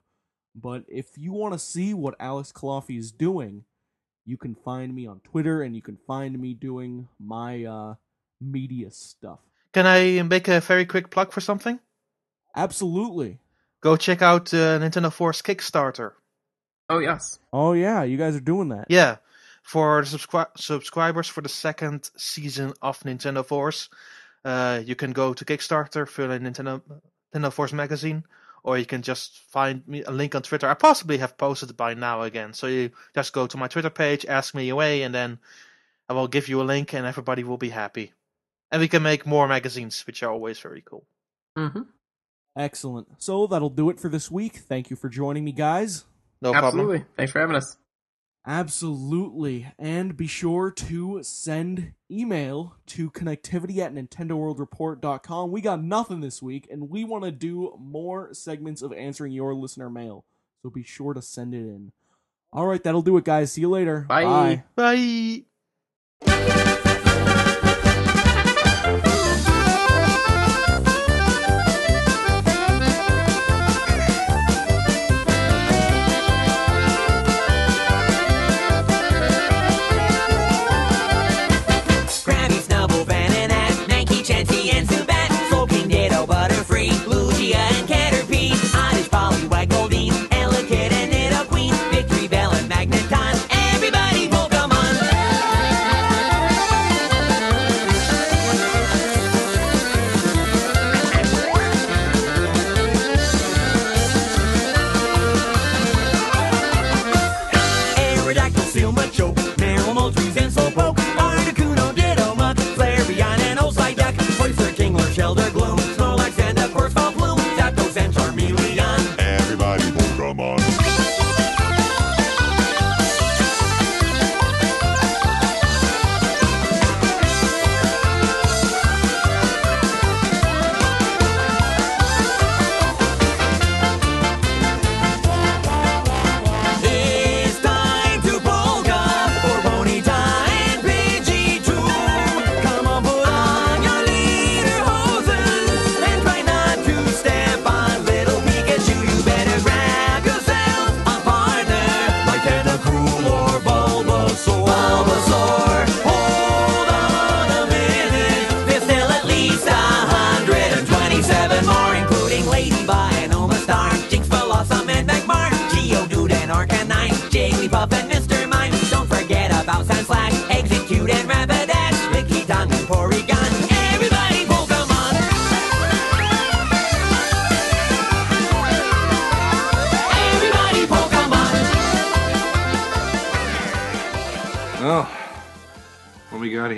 But if you want to see what Alex Culafi is doing, you can find me on Twitter and you can find me doing my uh, media stuff. Can I make a very quick plug for something? Absolutely. Go check out uh, Nintendo Force Kickstarter. Oh yes. Oh yeah, you guys are doing that. Yeah, for the subscri- subscribers for the second season of Nintendo Force, uh, you can go to Kickstarter, fill in Nintendo Nintendo Force magazine, or you can just find me a link on Twitter. I possibly have posted by now again, so you just go to my Twitter page, ask me away, and then I will give you a link, and everybody will be happy. And we can make more magazines, which are always very cool. Mm-hmm. Excellent. So that'll do it for this week. Thank you for joining me, guys. No Absolutely. problem. Thanks for having us. Absolutely. And be sure to send email to connectivity at nintendoworldreport.com. We got nothing this week, and we want to do more segments of answering your listener mail. So be sure to send it in. All right, that'll do it, guys. See you later. Bye. Bye. Krabby,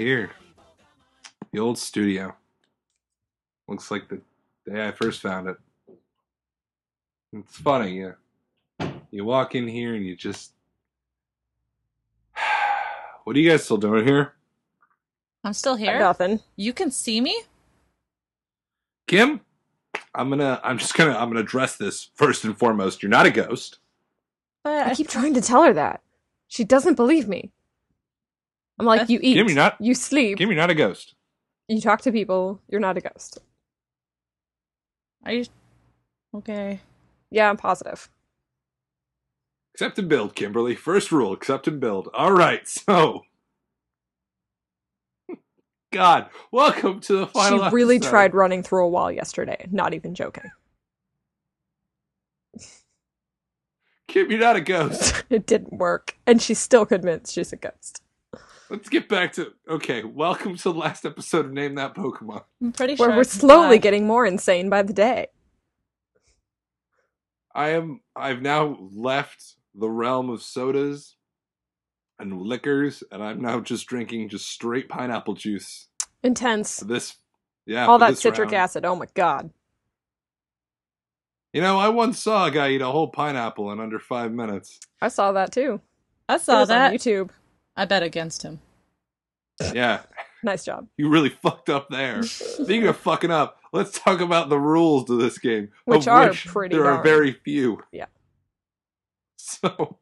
here? The old studio. Looks like the day I first found it. It's funny, yeah. You walk in here and you just. (sighs) What are you guys still doing here? I'm still here. Nothing. You can see me? Kim, I'm gonna. I'm just gonna. I'm gonna address this first and foremost. You're not a ghost. But I keep trying to tell her that. She doesn't believe me. I'm like, you eat, Kim, you're not. you sleep, Kim, you're not a ghost. you talk to people, you're not a ghost. Are you okay? Yeah, I'm positive. Accept and build, Kimberly. First rule: accept and build. All right, so. (laughs) God, welcome to the final. she really episode. tried running through a wall yesterday. Not even joking. Kim, you're not a ghost. (laughs) it didn't work, and she's still convinced she's a ghost. Let's get back to okay. Welcome to the last episode of Name That Pokemon. I'm pretty sure Where we're slowly fly. getting more insane by the day. I am. I've now left the realm of sodas and liquors, and I'm now just drinking just straight pineapple juice. Intense. For this, yeah, All that citric round. acid. Oh my god. You know, I once saw a guy eat a whole pineapple in under five minutes. I saw that too. I It saw was that. on YouTube. I bet against him. Yeah, Nice job. you really fucked up there. Speaking of fucking up, let's talk about the rules to this game, Which are which pretty there are very few. Yeah. So,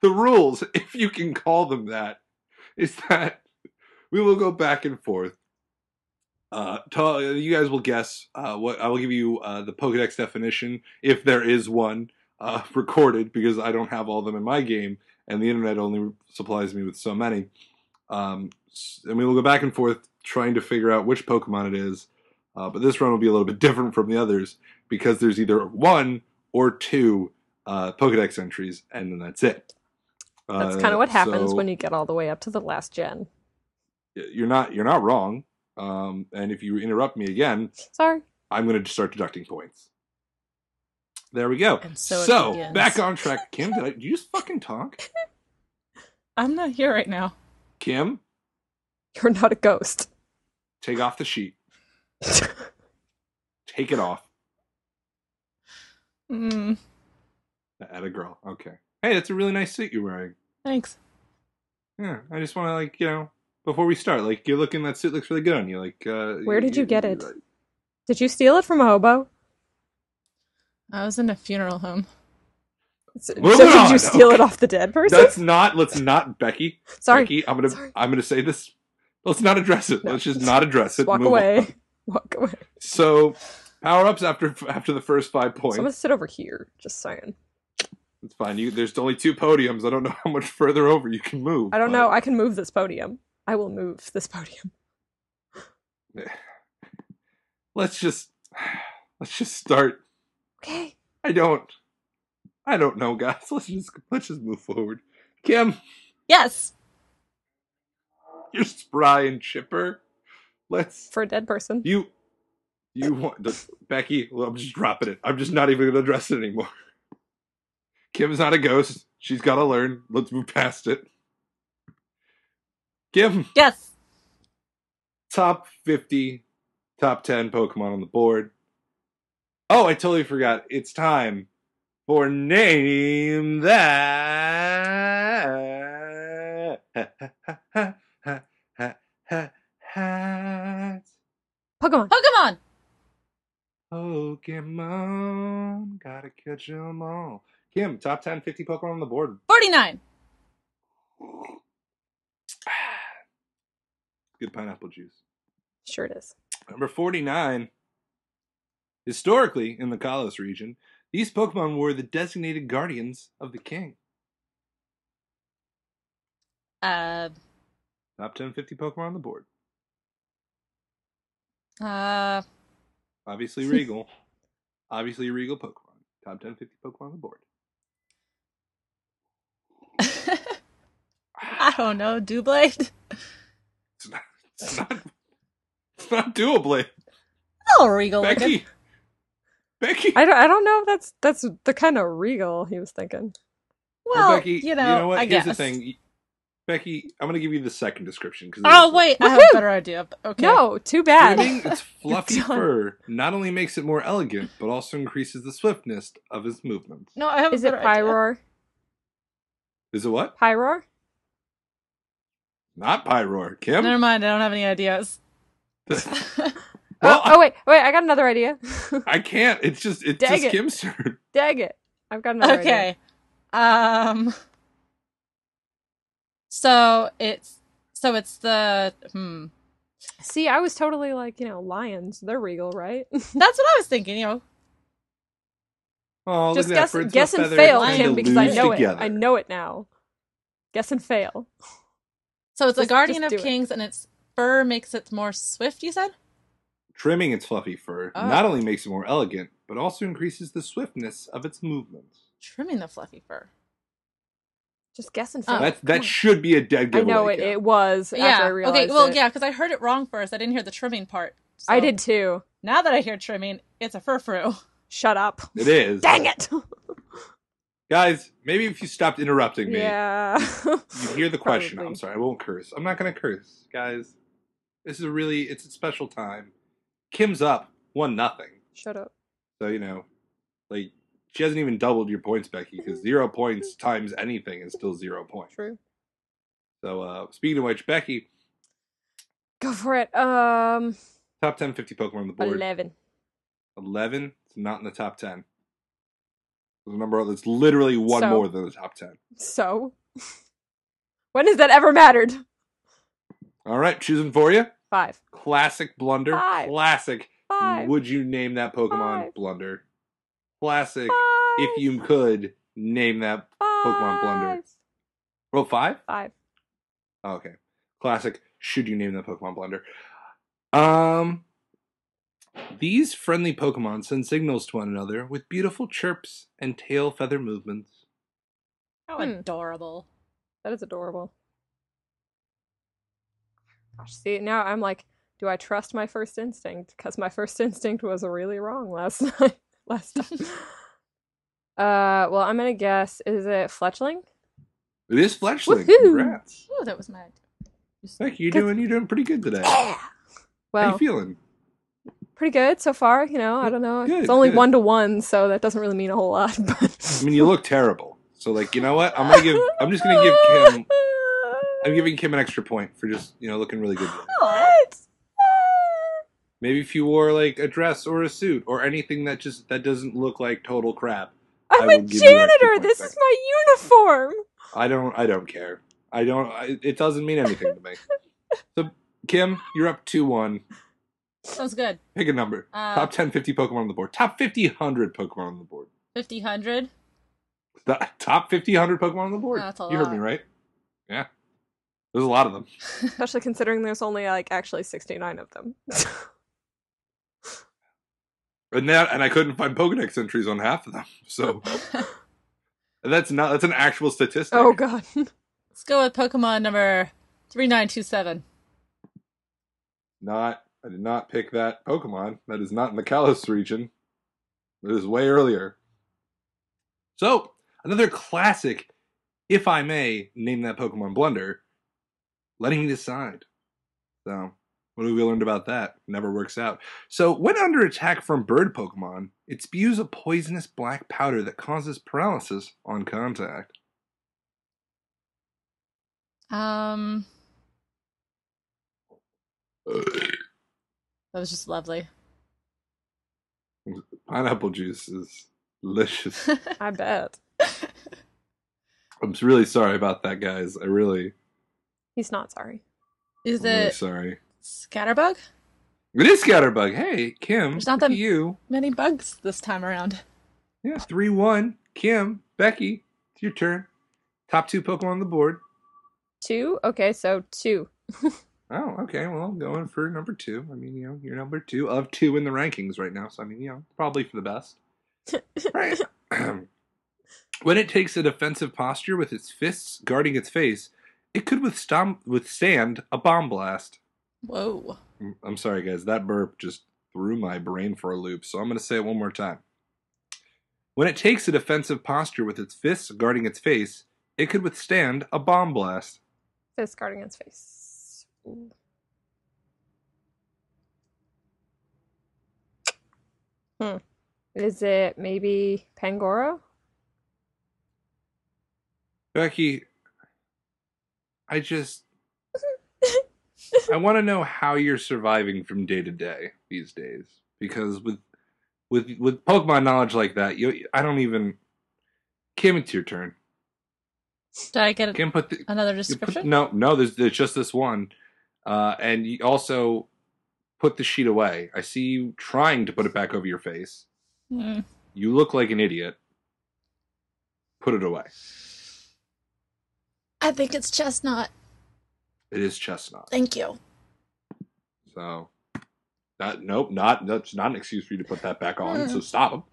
the rules, (laughs) if you can call them that, is that we will go back and forth. Uh, ta- you guys will guess uh, what I will give you uh, the Pokedex definition, if there is one uh, (laughs) recorded, because I don't have all of them in my game, and the internet only supplies me with so many. Um, and we will go back and forth trying to figure out which Pokemon it is. Uh, but this run will be a little bit (laughs) different from the others because there's either one or two uh, Pokedex entries, and then that's it. That's Uh, kind of what happens so when you get all the way up to the last gen. you're not you're not wrong. Um, and if you interrupt me again, Sorry. I'm going to start deducting points. There we go. And so it begins. back on track. Kim, did, I, did you just fucking talk? (laughs) I'm not here right now. Kim, You're not a ghost. take off the sheet. (laughs) Take it off. Mm, At a girl. Okay. Hey, that's a really nice suit you're wearing. thanks. Yeah, I just want to like you know before we start, like you're looking. That suit looks really good on you. Like, uh, Where did you get it? Did you steal it from a hobo? I was in a funeral home. So, so did on, you steal it off the dead person? That's not. Let's not, Becky. Sorry. Becky, I'm gonna. Sorry. I'm gonna say this. Let's not address it. No. Let's just not address it. Walk away. on. Walk away. So, power ups after after the first five points. So I'm gonna sit over here. Just saying. It's fine. You, there's only two podiums. I don't know how much further over you can move. I don't but- know. I can move this podium. I will move this podium. (sighs) Let's just (sighs) let's just start. Okay. I don't. I don't know, guys. (laughs) Let's just let's just move forward. Kim, Yes. you're spry and chipper. Let's For a dead person. you you want the, Becky. Well, I'm just dropping it. I'm just not even going to address it anymore. Kim's not a ghost. She's got to learn. Let's move past it. Kim, Yes. top 50, top 10 Pokemon on the board. Oh, I totally forgot. It's time for Name That. (laughs) Pokemon. Pokemon. Pokemon, gotta catch 'em all. Kim, top 10, 50 Pokemon on the board. 49. Good pineapple juice. Sure it is. Number 49. Historically, in the Kalos region, these Pokemon were the designated guardians of the king. Uh, Top 10, 50 Pokemon on the board. uh, Obviously, (laughs) Regal. Obviously, Regal Pokemon. Top 10, 50 Pokemon on the board. (laughs) I don't know. Doublade. It's not. It's not. It's not doable. Oh, Regal. looking. Becky. Becky. I don't. I don't know if that's that's the kind of regal he was thinking. Well, Becky, you know, what? I Here's guess. the thing. Becky, I'm going to give you the second description. Cause Oh wait, I have a better idea. Okay. No, too bad. Trimming its (laughs) fluffy fur not only makes it more elegant, but also increases the swiftness of its movements. No, I have. Is a it better idea. Pyroar? Is it what? Pyroar? Not Pyroar. Kim? Never mind. I don't have any ideas. (laughs) well, oh, oh wait, wait! I got another idea. I, (laughs) I can't. It's just it's Dang just it. Kim's turn. Dang it! I've got another idea. okay. Um. So it's so it's the hmm. See, I was totally like, you know, lions. They're regal, right? (laughs) That's what I was thinking. You know, Oh, Just look at guess, guess and fail, kind Kim, because I know together. it. I know it now. Guess and fail. so it's a guardian of do it. kings, and its fur makes it more swift. You said. Trimming its fluffy fur Oh. not only makes it more elegant, but also increases the swiftness of its movements. Trimming the fluffy fur. Just guessing. and Oh, that that should be a dead giveaway. I giveaway. know it. Kim. It was. After I yeah. realized Okay. Well, it. yeah, because I heard it wrong first. I didn't hear the trimming part. I did too. Now that I hear trimming, it's a Furfrou. Shut up. It is. Dang it. Guys, maybe if you stopped interrupting me, yeah. you hear the (laughs) question. Probably. I'm sorry, I won't curse. I'm not going to curse, guys. This is a really it's a special time. Kim's up one nothing, Shut up. so you know, like she hasn't even doubled your points, Becky, because zero points times anything is still zero points. True. So, uh, speaking of which, Becky, Go for it. Um, top 10, 50 Pokemon on the board. eleven. 11. It's not in the top 10. There's a number that's literally one So? more than the top ten. So, (laughs) when has that ever mattered? All right, choosing for you. Five. Classic blunder. Five. Classic. Five. Would you name that Pokemon Five. blunder? Classic. Five. If you could name that Pokemon blunder. Five. Oh, five? Five. Oh, okay. Classic. Should you name that Pokemon blunder? Um, these friendly Pokemon send signals to one another with beautiful chirps and tail feather movements. How Hmm. adorable. That is adorable. Gosh, see, now I'm like, do I trust my first instinct? Because my first (laughs) instinct was really wrong last (laughs) night. last time. (laughs) uh, well, I'm gonna guess. Is it Fletchling? It is Fletchling. Woohoo! Congrats. Ooh, that was mad. Heck, you're doing you're doing pretty good today. Yeah. Well, How Well, you feeling? pretty good so far. You know, I don't know. Good, it's only good. one to one, so that doesn't really mean a whole lot. But I mean, you look terrible. So, like, you know what? I'm gonna give. I'm just gonna give Kim. I'm giving Kim an extra point for just you know looking really good. What? Maybe if you wore like a dress or a suit or anything that just that doesn't look like total crap. I'm I a will give you extra janitor. This back. is my uniform. I don't. I don't care. I don't. I, it doesn't mean anything to me. So, Kim, you're up two one. Sounds good. Pick a number. Uh, Top 10, 50 Pokemon on the board. Top 50, 100 Pokemon on the board. 50, 100. The top 50, 100 Pokemon on the board. That's a you heard me right. Yeah. There's a lot of them. (laughs) Especially considering there's only like actually 69 of them. (laughs) And that, and I couldn't find Pokedex entries on half of them. So (laughs) that's not that's an actual statistic. oh god. Let's go with Pokemon number 3927. Not I did not pick that Pokemon. That is not in the Kalos region. It is way earlier. So another classic, if I may name that Pokemon blunder, letting me decide. So what have we learned about that? Never works out. So when under attack from bird Pokemon, it spews a poisonous black powder that causes paralysis on contact. Um, that was just lovely. Pineapple juice is delicious. (laughs) I bet. I'm really sorry about that, guys. I really, He's not sorry. Is I'm really it sorry. Scatterbug? It is Scatterbug. Hey, Kim. There's not that- you. Many bugs this time around. Yeah, 3 1. Kim, Becky, it's your turn. Top two Pokemon on the board. Two? Okay, so two. (laughs) Oh, okay. Well, going for number two. I mean, you know, you're number two of two in the rankings right now. So, I mean, you know, probably for the best. (laughs) right. (clears throat) when it takes a defensive posture with its fists guarding its face, it could withstand, withstand a bomb blast. Whoa. I'm- sorry, guys. That burp just threw my brain for a loop. So I'm going to say it one more time. When it takes a defensive posture with its fists guarding its face, it could withstand a bomb blast. Fist guarding its face. Hmm. Is it maybe Pangoro? Becky, I just. I want to know how you're surviving from day to day these days. Because with with with Pokemon knowledge like that, you I don't even. Kim, it's your turn. Did I get Kim, put the, another You put- description? no, no, there's, there's just this one. Uh, and you also put the sheet away. I see you trying to put it back over your face. Hmm. You look like an idiot. Put it away. I think it's Chesnaught. It is Chesnaught. Thank you. So, that nope, not that's not an excuse for you to put that back on. So hmm. stop.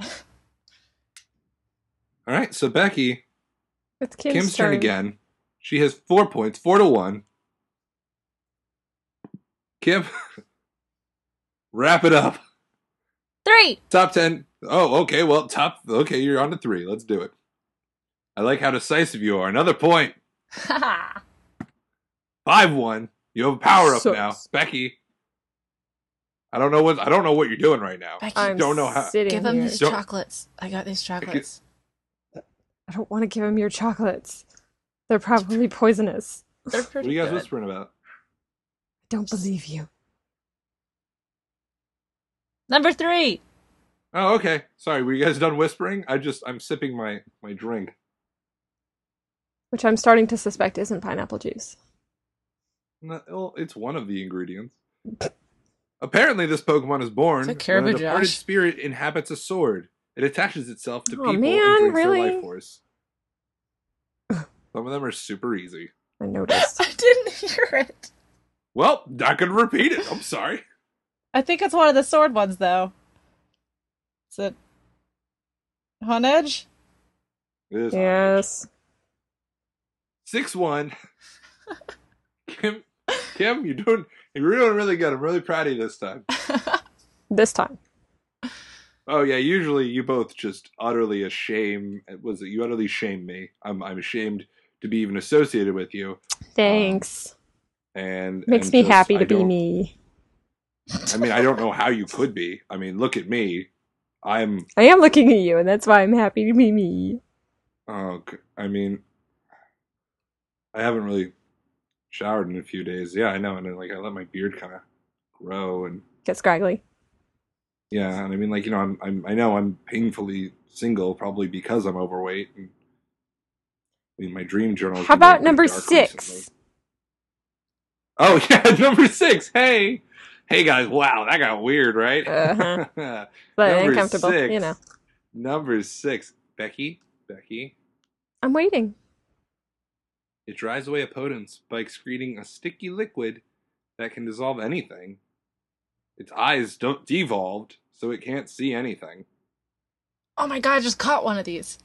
All right, so Becky, It's Kim's, Kim's turn again. She has four points, four to one. Kim, (laughs) wrap it up. Three. Top 10. Oh, okay. Well, top. Okay, you're on to three. Let's do it. I like how decisive you are. Another point. Ha (laughs) 5 1. You have a power up Sucks. now. Becky. I don't know what I don't know what you're doing right now. Becky, I'm don't know how- sitting give him here. these Don't- chocolates. I got these chocolates. I don't want to give him your chocolates. They're probably poisonous. They're What are you guys good. whispering about? I don't believe you. Number three. Oh, okay. Sorry, were you guys done whispering? I just I'm sipping my my drink. Which I'm starting to suspect isn't pineapple juice. No, well, it's one of the ingredients. Apparently, this Pokemon is born Take care when a departed Josh. spirit inhabits a sword. It attaches itself to Oh, people man, and drinks really? their life force. Some of them are super easy. I noticed. (laughs) I didn't hear it. Well, I gonna repeat it. I'm sorry. I think it's one of the sword ones, though. Is it Honedge? It is yes. Six one. Kim, Kim, you're doing you're doing really good. I'm really proud of you this time. (laughs) This time. Oh yeah, usually you both just utterly shame. Was it you utterly shame me? I'm I'm ashamed to be even associated with you. Thanks. Um, and Makes and me just- happy to be me. I mean, I don't know how you could be. I mean, look at me. I'm. I am looking at you, and that's why I'm happy to be me. Oh, I mean, I haven't really showered in a few days. Yeah, I know, and then, like I let my beard kind of grow, and Get scraggly. yeah, and I mean, like you know, I'm, I'm I know I'm painfully single, probably because I'm overweight. And, I mean, my dream journal. How about number six? recently. Oh (laughs) yeah, number six. Hey, hey guys! Wow, that got weird, right? Uh-huh. (laughs) But Number uncomfortable, six. you know. Number six, Becky. Becky. I'm waiting. It drives away opponents by excreting a sticky liquid that can dissolve anything. Its eyes don't devolved, so it can't see anything. Oh my god, I just caught one of these.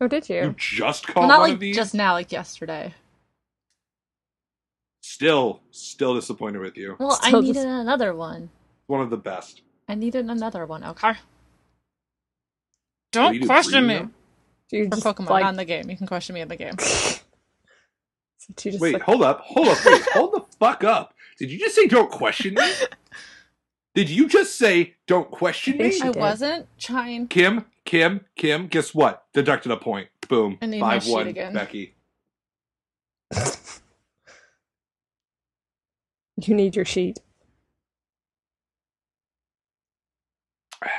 Oh, did you? You just caught Well, not one like of these. just now, like yesterday. Still, still disappointed with you. Well, I needed just- another one. One of the best. I needed another one. Okay. Don't do you do, question me. them? Do you For just, Pokemon, like, not in the game. You can question me in the game. (laughs) (laughs) do just, Wait, like- hold up, hold up, wait, hold the (laughs) fuck up. Did you just say don't question me? Did you just say don't question me? she I wasn't trying. Kim, Kim, Kim, guess what? Deducted a point. Boom. I need my 5 sheet 1, again. Becky. You need your sheet.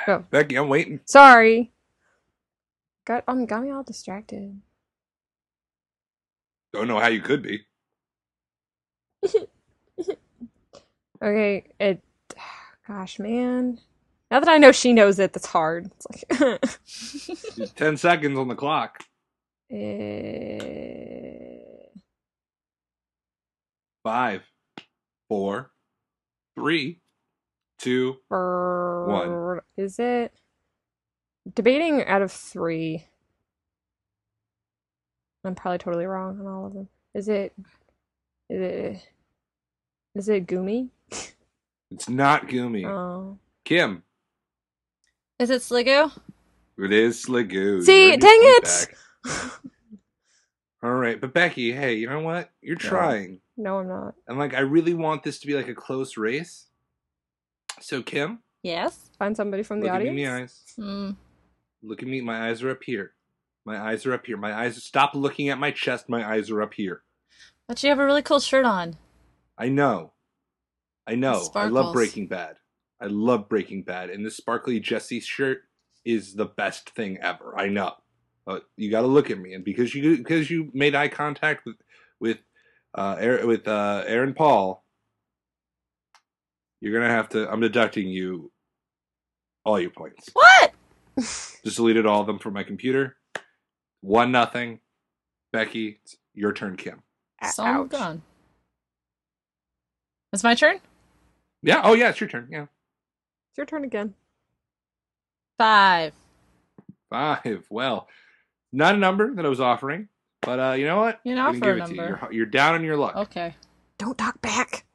Oh. (sighs) Becky, I'm waiting. Sorry. Got um got me all distracted. Don't know how you could be. (laughs) Okay, it gosh man. Now that I know she knows it, that's hard. It's like (laughs) 10 seconds on the clock. eh, Five, four, three, two. One. Is it debating out of three? I'm probably totally wrong on all of them. Is it? Is it? Is it Goomy? It's not Goomy. Oh, Kim. Is it Sliggoo? It is Sliggoo. See, You're on your dang it! (laughs) All right, but Becky, hey, you know what? You're Yeah. trying. no, I'm not. And like I really want this to be like a close race. So Kim, Yes. Find somebody from the look at me audience. in the eyes. Hmm. Look at me. My eyes are up here. My eyes are up here. My eyes stop looking at my chest. My eyes are up here. But you have a really cool shirt on. I know. I know. I love Breaking Bad. I love Breaking Bad. And this sparkly Jesse shirt is the best thing ever. I know. But you got to look at me, and because you because you made eye contact with with uh Aaron, with uh Aaron Paul, you're gonna have to. I'm deducting you all your points. What? Just deleted all of them from my computer. One nothing. Becky, it's your turn, Kim. So I'm gone. It's my turn? Yeah. Oh yeah, it's your turn. Yeah. It's your turn again. Five. Five. Well, not a number that I was offering, but uh, you know what? You I'm know, gonna for a give it to you. number. You're, you're down on your luck. Okay. Don't talk back.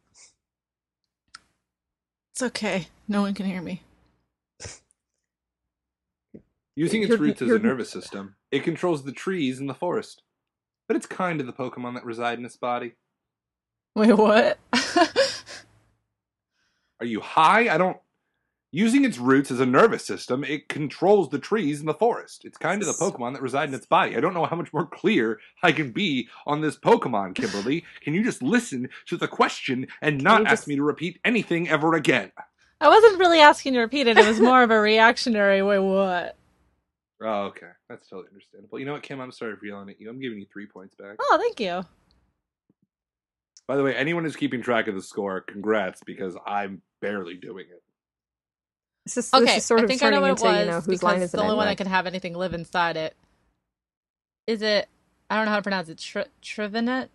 It's okay. No one can hear me. Using its You're- roots as a nervous system, it controls the trees in the forest. But it's kind to the Pokemon that reside in its body. Wait, what? Are you high? I don't. Using its roots as a nervous system, it controls the trees in the forest. It's kind of the Pokemon that reside in its body. I don't know how much more clear I can be on this Pokemon, (laughs) Kimberly. can you just listen to the question and not ask just- me to repeat anything ever again? I wasn't really asking to repeat it. It was more of a reactionary. Wait, what? Oh, okay. That's totally understandable. You know what, Kim? I'm sorry for yelling at you. I'm giving you three points back. Oh, thank you. By the way, anyone who's keeping track of the score, congrats because I'm barely doing it. This is, Okay, this is sort I of think I know what into it was you know whose because line is it's the only one anyway? that can have anything live inside it. Is it? I don't know how to pronounce it. Tri- Trivenet.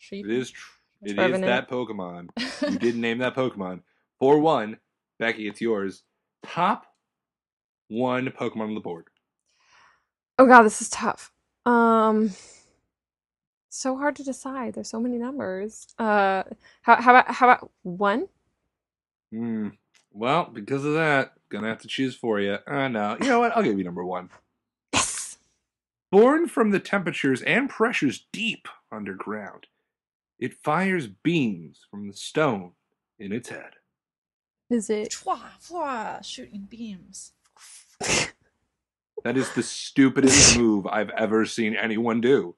Tri- It is. Tr- it is Trevenant. that Pokemon. (laughs) You didn't name that Pokemon. For one, Becky. It's yours. Top one Pokemon on the board. Oh god, this is tough. Um, so hard to decide. There's so many numbers. Uh, how how about how about one? Hmm. Well, because of that, gonna have to choose for you. Uh, know. you know what? I'll give you number one. (laughs) Yes. Born from the temperatures and pressures deep underground, it fires beams from the stone in its head. Is it? Fwa, fwa, shooting beams. (laughs) That is the stupidest (laughs) move I've ever seen anyone do.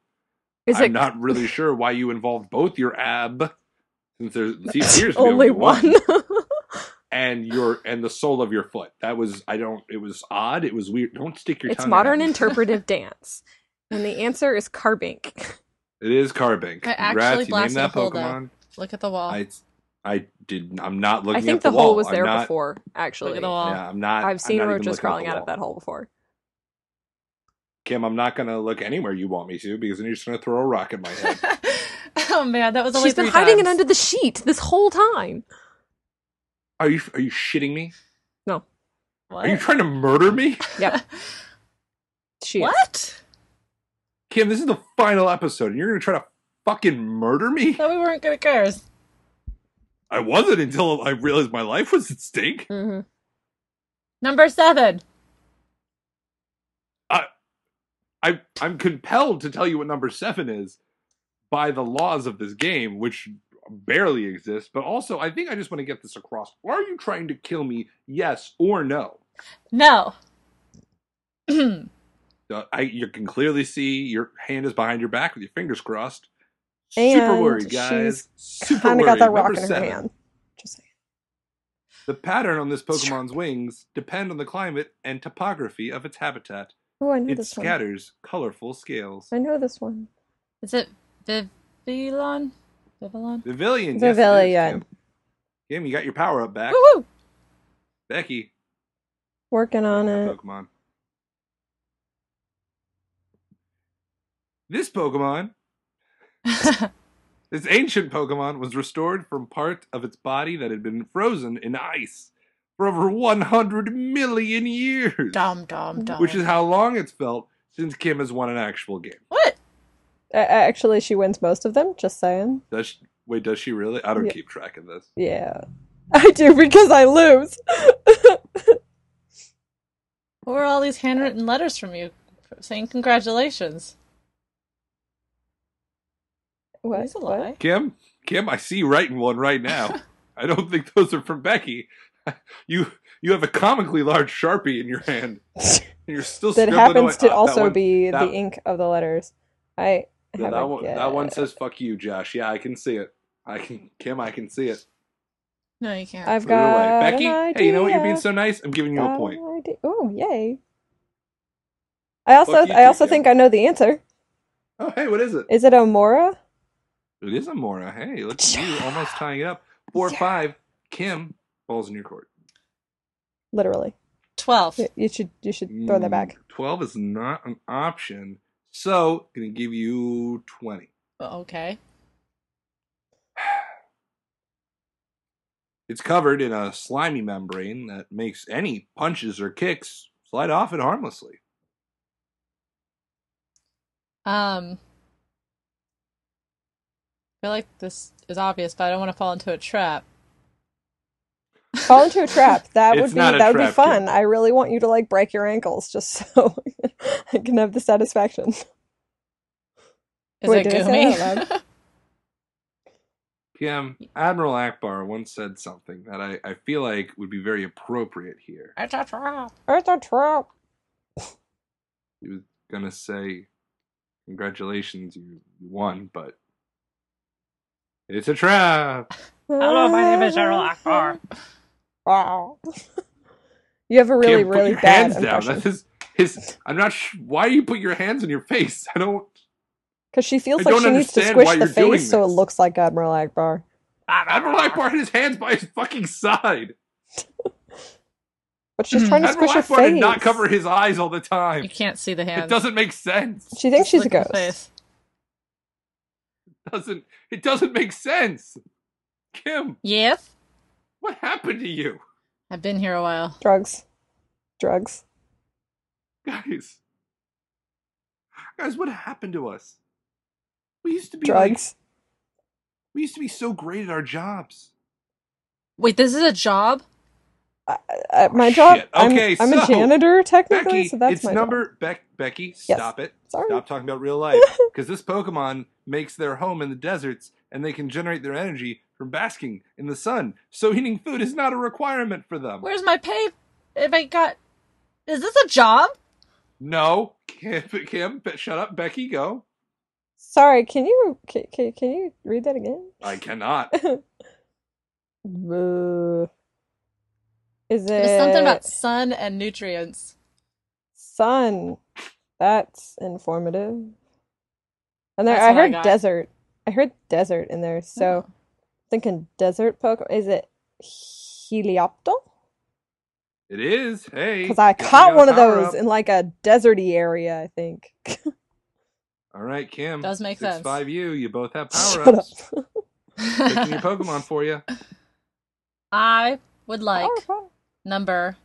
Is I'm it not really sure why you involved both your ab, since there appears to be only one? (laughs) and your and the sole of your foot. That was I don't. It was odd. It was weird. Don't stick your it's tongue. modern out. (laughs) interpretive dance, and the answer is Carbink. It is Carbink. I actually Congrats, you named blasted that a hole, though. Pokemon. Look at the wall. I I did. I'm not looking. I think at the, the, hole wall. was there not- before. Actually, Look at the wall. Yeah, I'm not. I've seen I'm roaches crawling out of that hole before. Kim, I'm not gonna look anywhere you want me to because then you're just gonna throw a rock at my head. (laughs) oh man, that was only She's been three hiding it under the sheet this whole time. are you Are you shitting me? No. What? Are you trying to murder me, (laughs) Yep. She is. what? Kim? This is the final episode, and you're gonna try to fucking murder me? Thought we weren't good at cars. I wasn't until I realized my life was at stake. hmm Number seven. I I'm compelled to tell you what number seven is by the laws of this game, which barely exist. But also, I think I just want to get this across. Are you trying to kill me? Yes or no? No. (clears throat) Uh, I you can clearly see your hand is behind your back with your fingers crossed. Super worried, guys. Super Kind of worried. got that rock Number in her seven. hand. Just saying. The pattern on this Pokemon's wings depend on the climate and topography of its habitat. Oh, I know It this one. scatters colorful scales. I know this one. Is it Vivillon? Vivillon? Vivillon. Vivillon. Yes, it is, Kim. Kim, you got your power up back. Woo woo! Becky, Working on it. Pokemon. This Pokemon, (laughs) this ancient Pokemon, was restored from part of its body that had been frozen in ice for over 100 million years. Dum dum dum. Which is how long it's felt since Kim has won an actual game. what? Uh, actually, she wins most of them. Just saying. Does she, wait, does she really? I don't Yeah. keep track of this. Yeah, (laughs) I do because I lose. (laughs) What were all these handwritten letters from you saying congratulations? what? That's a What? lie. Kim, Kim, I see you writing one right now. (laughs) I don't think those are from Becky. (laughs) You you have a comically large sharpie in your hand. (laughs) You're still that happens away. to also one- be that- the ink of the letters. I yeah, that a one, that one says "fuck you, Josh." Yeah, I can see it. I can, Kim, I can see it. No, you can't. I've Put it away. got Becky. an Hey, you know what? You're being so nice. I'm giving you a point. Oh, yay! I also you I also Kim. think I know the answer. Oh, hey, what is it? Is it Amaura? It is Amaura. Hey, look at you, (laughs) almost tying it up. Four Yeah. five. Kim, balls in your court. Literally. Twelve. You- You should you should throw that back. Mm, Twelve is not an option, so gonna give you twenty. Oh, Okay. (sighs) It's covered in a slimy membrane that makes any punches or kicks slide off it harmlessly. Um. I feel like this is obvious, but I don't want to fall into a trap. Fall into a trap. (laughs) That It's would be not a that would be trap, fun. Kim. I really want you to like break your ankles just (laughs) so I can have the satisfaction. Is Wait, it did I say that Goomy? out (laughs) Kim, Admiral Ackbar once said something that I, I feel like would be very appropriate here. it's a trap. It's a trap. He was gonna say, "Congratulations, you, you won," but it's a trap. Hello, my name is Errol Ackbar. Wow. (laughs) you have a really, Kim, put really your bad hands down. impression. That's his. His. I'm not. Sh- why do you put your hands on your face? I don't. Because she feels I like don't she needs to understand squish the you're doing face so it this. looks like Admiral Ackbar. Admiral Ackbar had his hands by his fucking side. But she's Mhm. trying to Admiral squish her Ackbar did face. not cover his eyes all the time. You can't see the hands. It doesn't make sense. She thinks she's a Look at ghost. face. It doesn't. It doesn't make sense. Kim, Yes, what happened to you, I've been here a while. Drugs. Drugs. guys? Guys, what happened to us? We used to be like, Drugs. we used to be so great at our jobs. Wait, this is a job? Uh, my Oh, job. shit. I'm, Okay, I'm a janitor technically, Becky, so that's it's my number Beck, Becky. Yes. Stop it. Sorry. Stop talking about real life (laughs) because this Pokemon makes their home in the deserts and they can generate their energy from basking in the sun. So eating food is not a requirement for them. Where's my pay? If I got. Is this a job? No, Kim, Kim, Be- shut up, Becky. Go. Sorry, can you can, can, can you read that again? I cannot. (laughs) Uh, Is it It was something about sun and nutrients. sun? That's informative. And there, That's I what I heard desert. I heard desert in there, so Oh. Thinking desert Pokemon. Is it Helioptile? It is. Hey, Because I caught one of those up. in like a deserty area. I think. (laughs) All right, Kim. Does make six, sense. Five, you. You both have power Shut ups. Picking (laughs) your Pokemon for you. I would like Powerful. number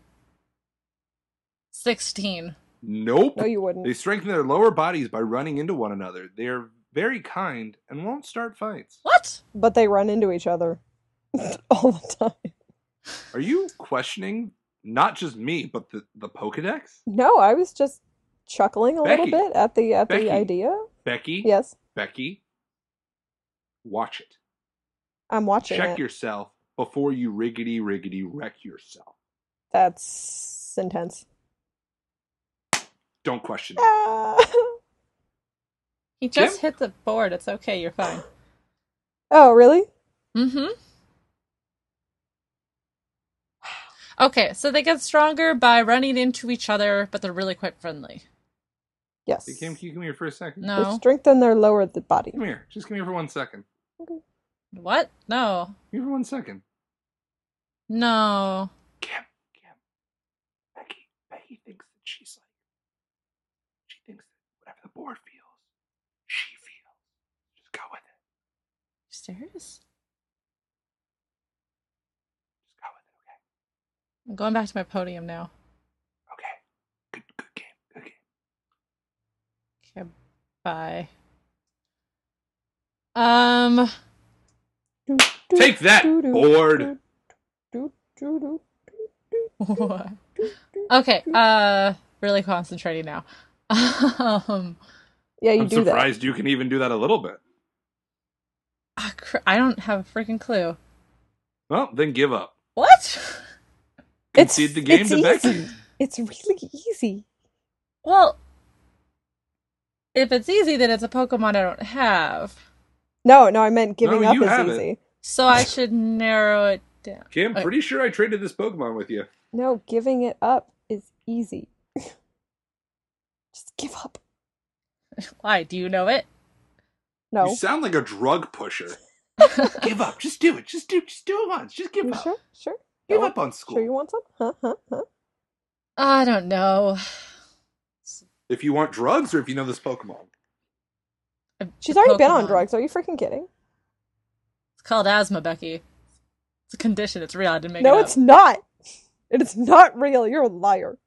16. Nope. No, you wouldn't. They strengthen their lower bodies by running into one another. They are very kind and won't start fights. What? But they run into each other (laughs) all the time. Are you questioning not just me, but the, the Pokedex? No, I was just chuckling a Becky. little bit at the at Becky. the idea. Becky? Yes, Becky? Watch it. I'm watching Check it. yourself before you riggedy riggedy wreck yourself. That's intense. Don't question me. (laughs) He just Kim? hit the board. It's okay. You're fine. oh, really? Mm-hmm. Okay, so they get stronger by running into each other, but they're really quite friendly. Yes. Hey, Kim, can you come here for a second? They No. strengthen their lower the body. Come here. Just come here for one second. Okay. What? No. Come here for one second. No. Kim, Kim. Becky, Becky thinks that she's like, she thinks that whatever the board feels, she feels. Just go with it. Just go with it, okay? I'm going back to my podium now. Okay. Good, good game. Good game. Okay, bye. Um, Do, do, Take that, do, do, board. (laughs) Okay, uh, really concentrating now. (laughs) Um, Yeah, you I'm do that. surprised you can even do that a little bit. Cr- I don't have a freaking clue. Well, then give up. What? It's Concede the game to easy. Becky. It's really easy. Well, if it's easy, then it's a Pokemon I don't have. No, no, I meant giving No, up is have it. easy. So I should narrow it down. Kim, Okay. pretty sure I traded this Pokemon with you. No, giving it up is easy. (laughs) Just give up. (laughs) Why? Do you know it? No. You sound like a drug pusher. (laughs) give up. Just do it. Just do. Just do it once. Just give You up. sure? Sure? Give Go up on school. Sure you want some? Huh? Huh? Huh? I don't know. If you want drugs, or if you know this Pokemon. Uh, She's already been on drugs. Are you freaking kidding? It's called asthma, Becky. It's a condition. It's real. I didn't make no, it up. it's not. It is not real. You're a liar.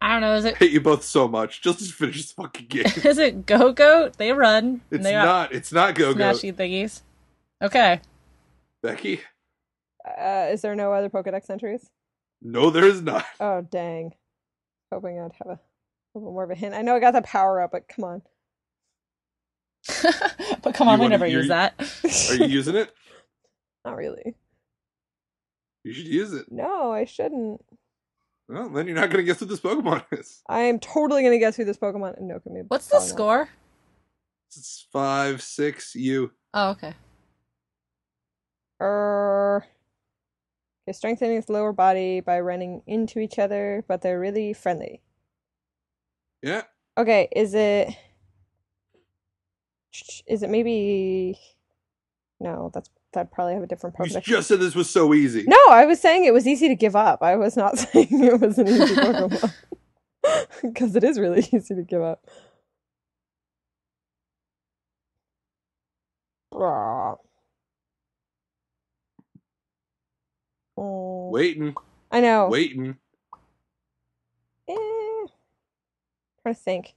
I don't know. Is I it? hate you both so much. Just to (laughs) finish this fucking game. (laughs) Is it Gogoat? They run. It's and they got not. It's not Go Go. smashy thingies. Okay. Becky. Uh, is there no other Pokedex entries? No, there is not. (laughs) Oh, dang. Hoping I'd have a little more of a hint. I know I got the power up, but come on. but come on, You we wanna- never use that. Are you using it? Not really. You should use it. No, I shouldn't. Well, then you're not going to guess who this Pokemon (laughs) is. I am totally gonna guess who this Pokemon. and No, can be. What's the probably not. score? It's five, six, you. Oh, okay. Er, Okay, strengthening its lower body by running into each other, but they're really friendly. Yeah. Okay, is it is it maybe no, that's that'd probably have a different project. You just said this was so easy. No, I was saying it was easy to give up. I was not (laughs) saying it was an easy Pokemon. Because (laughs) it is really (laughs) easy to give up. Oh, Waiting, I know. waiting. Eh. Trying to think.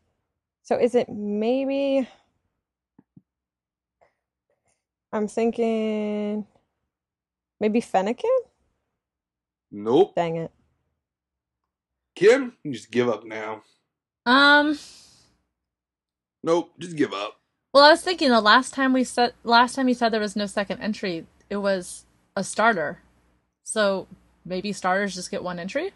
So is it maybe? I'm thinking maybe Fennekin? Nope. Dang it. Kim, you just give up now. Um. Nope, just give up. Well, I was thinking the last time we said last time you said there was no second entry, it was a starter. So maybe starters just get one entry.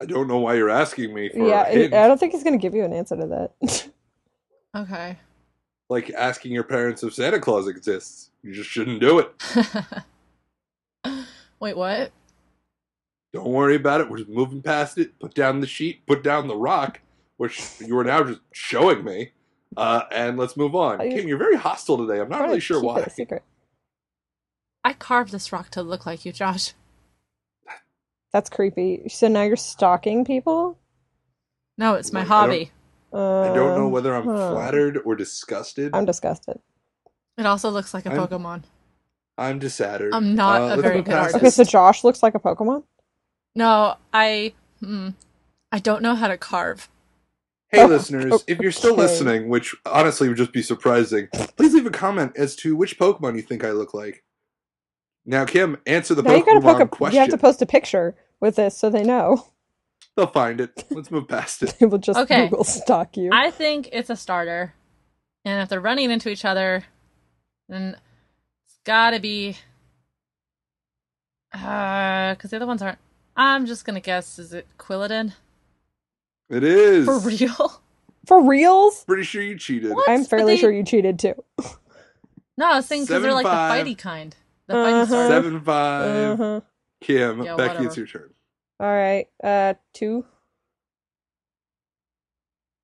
I don't know why you're asking me for Yeah, a I hint. I don't think he's gonna give you an answer to that. (laughs) Okay. Like asking your parents if Santa Claus exists. You just shouldn't do it. (laughs) Wait, what? Don't worry about it. We're just moving past it. Put down the sheet. Put down the rock, which you are now just showing me. Uh, and let's move on. I- Kim, you're very hostile today. I'm not really sure keep it why. a secret. I carved this rock to look like you, Josh. That's creepy. So now you're stalking people? No, it's my Like, I don't- hobby. I don't know Um, whether I'm huh. flattered or disgusted. I'm disgusted. It also looks like a I'm- Pokemon. I'm disattered. I'm not Uh, a very good artist. Okay, so Josh looks like a Pokemon? No, I. Hmm, I don't know how to carve. Hey, Oh, listeners, if you're still okay. listening, which honestly would just be surprising, please leave a comment as to which Pokemon you think I look like. Now, Kim, answer the now you gotta Pokemon poke a, question. you have to post a picture with this so they know. They'll find it. (laughs) Let's move past it. They will just Okay. Google stalk you. I think it's a starter. And if they're running into each other, then it's gotta be. Uh, because the other ones aren't. I'm just gonna guess, is it Quilladin? It is. For real? For reals? Pretty sure you cheated. What? I'm fairly they- sure you cheated too. No, I was thinking because they're like five. the fighty kind. The fighty Uh-huh. starter. Seven five. Uh-huh. Kim, Yeah, Becky, whatever. it's your turn. All right. Uh, two.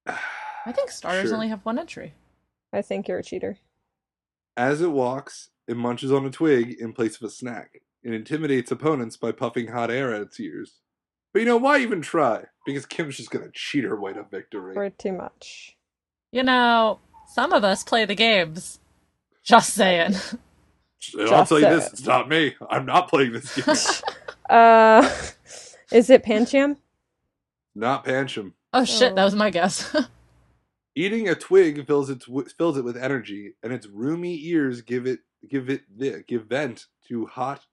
I think starters Sure. only have one entry. I think you're a cheater. As it walks, it munches on a twig in place of a snack. It intimidates opponents by puffing hot air at its ears. But you know, why even try? Because Kim's just gonna cheat her way to victory. For too much. You know, some of us play the games. Just saying. And I'll Just tell you this, saying. it's not me. I'm not playing this game. (laughs) Uh, is it Pancham? not Pancham. Oh shit, Oh. that was my guess. (laughs) Eating a twig fills it fills it with energy, and its roomy ears give it give it the give vent to hot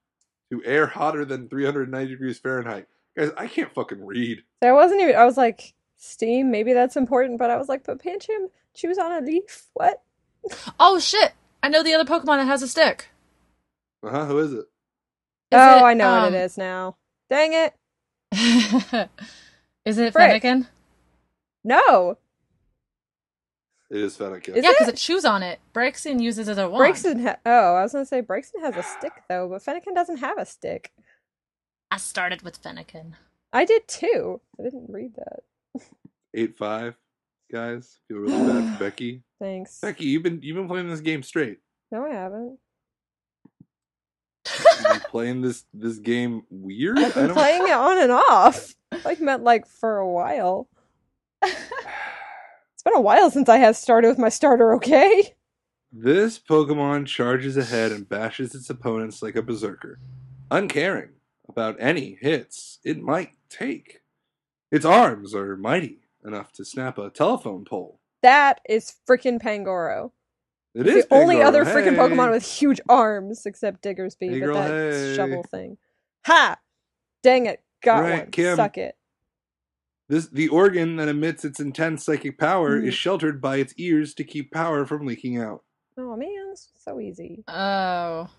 to air hotter than 390 degrees Fahrenheit. Guys, I can't fucking read. So I wasn't even. I was like, steam. Maybe that's important, but I was like, but Pancham chews on a leaf. What? (laughs) oh shit! I know the other Pokemon that has a stick. Uh huh. Who is it? Is oh, it, I know what um, it is now. Dang it! (laughs) is it Frick. Fennekin? No, It is Fennekin. Is Yeah, because it? it chews on it. Braixen uses it as a wand. Braixen. Ha- oh, I was gonna say Braixen has a stick though, but Fennekin doesn't have a stick. I started with Fennekin. I did too. I didn't read that. Eight five, guys. Feel really bad (sighs) Becky. Thanks. Becky, you've been you've been playing this game straight. No, I haven't. Playing this this game weird. I've been playing it on and off. Like meant like for a while. (sighs) It's been a while since I have started with my starter. Okay. This Pokemon charges ahead and bashes its opponents like a berserker, uncaring about any hits it might take. Its arms are mighty enough to snap a telephone pole. That is freaking Pangoro. It It's is the only Pangoro. other freaking Pokemon with huge arms except Diggersby, Hey, but girl, that hey. shovel thing. Ha! Dang it. Got Right, one. Kim. Suck it. This the organ that emits its intense psychic power Mhm. is sheltered by its ears to keep power from leaking out. Oh man, it's so easy. Oh.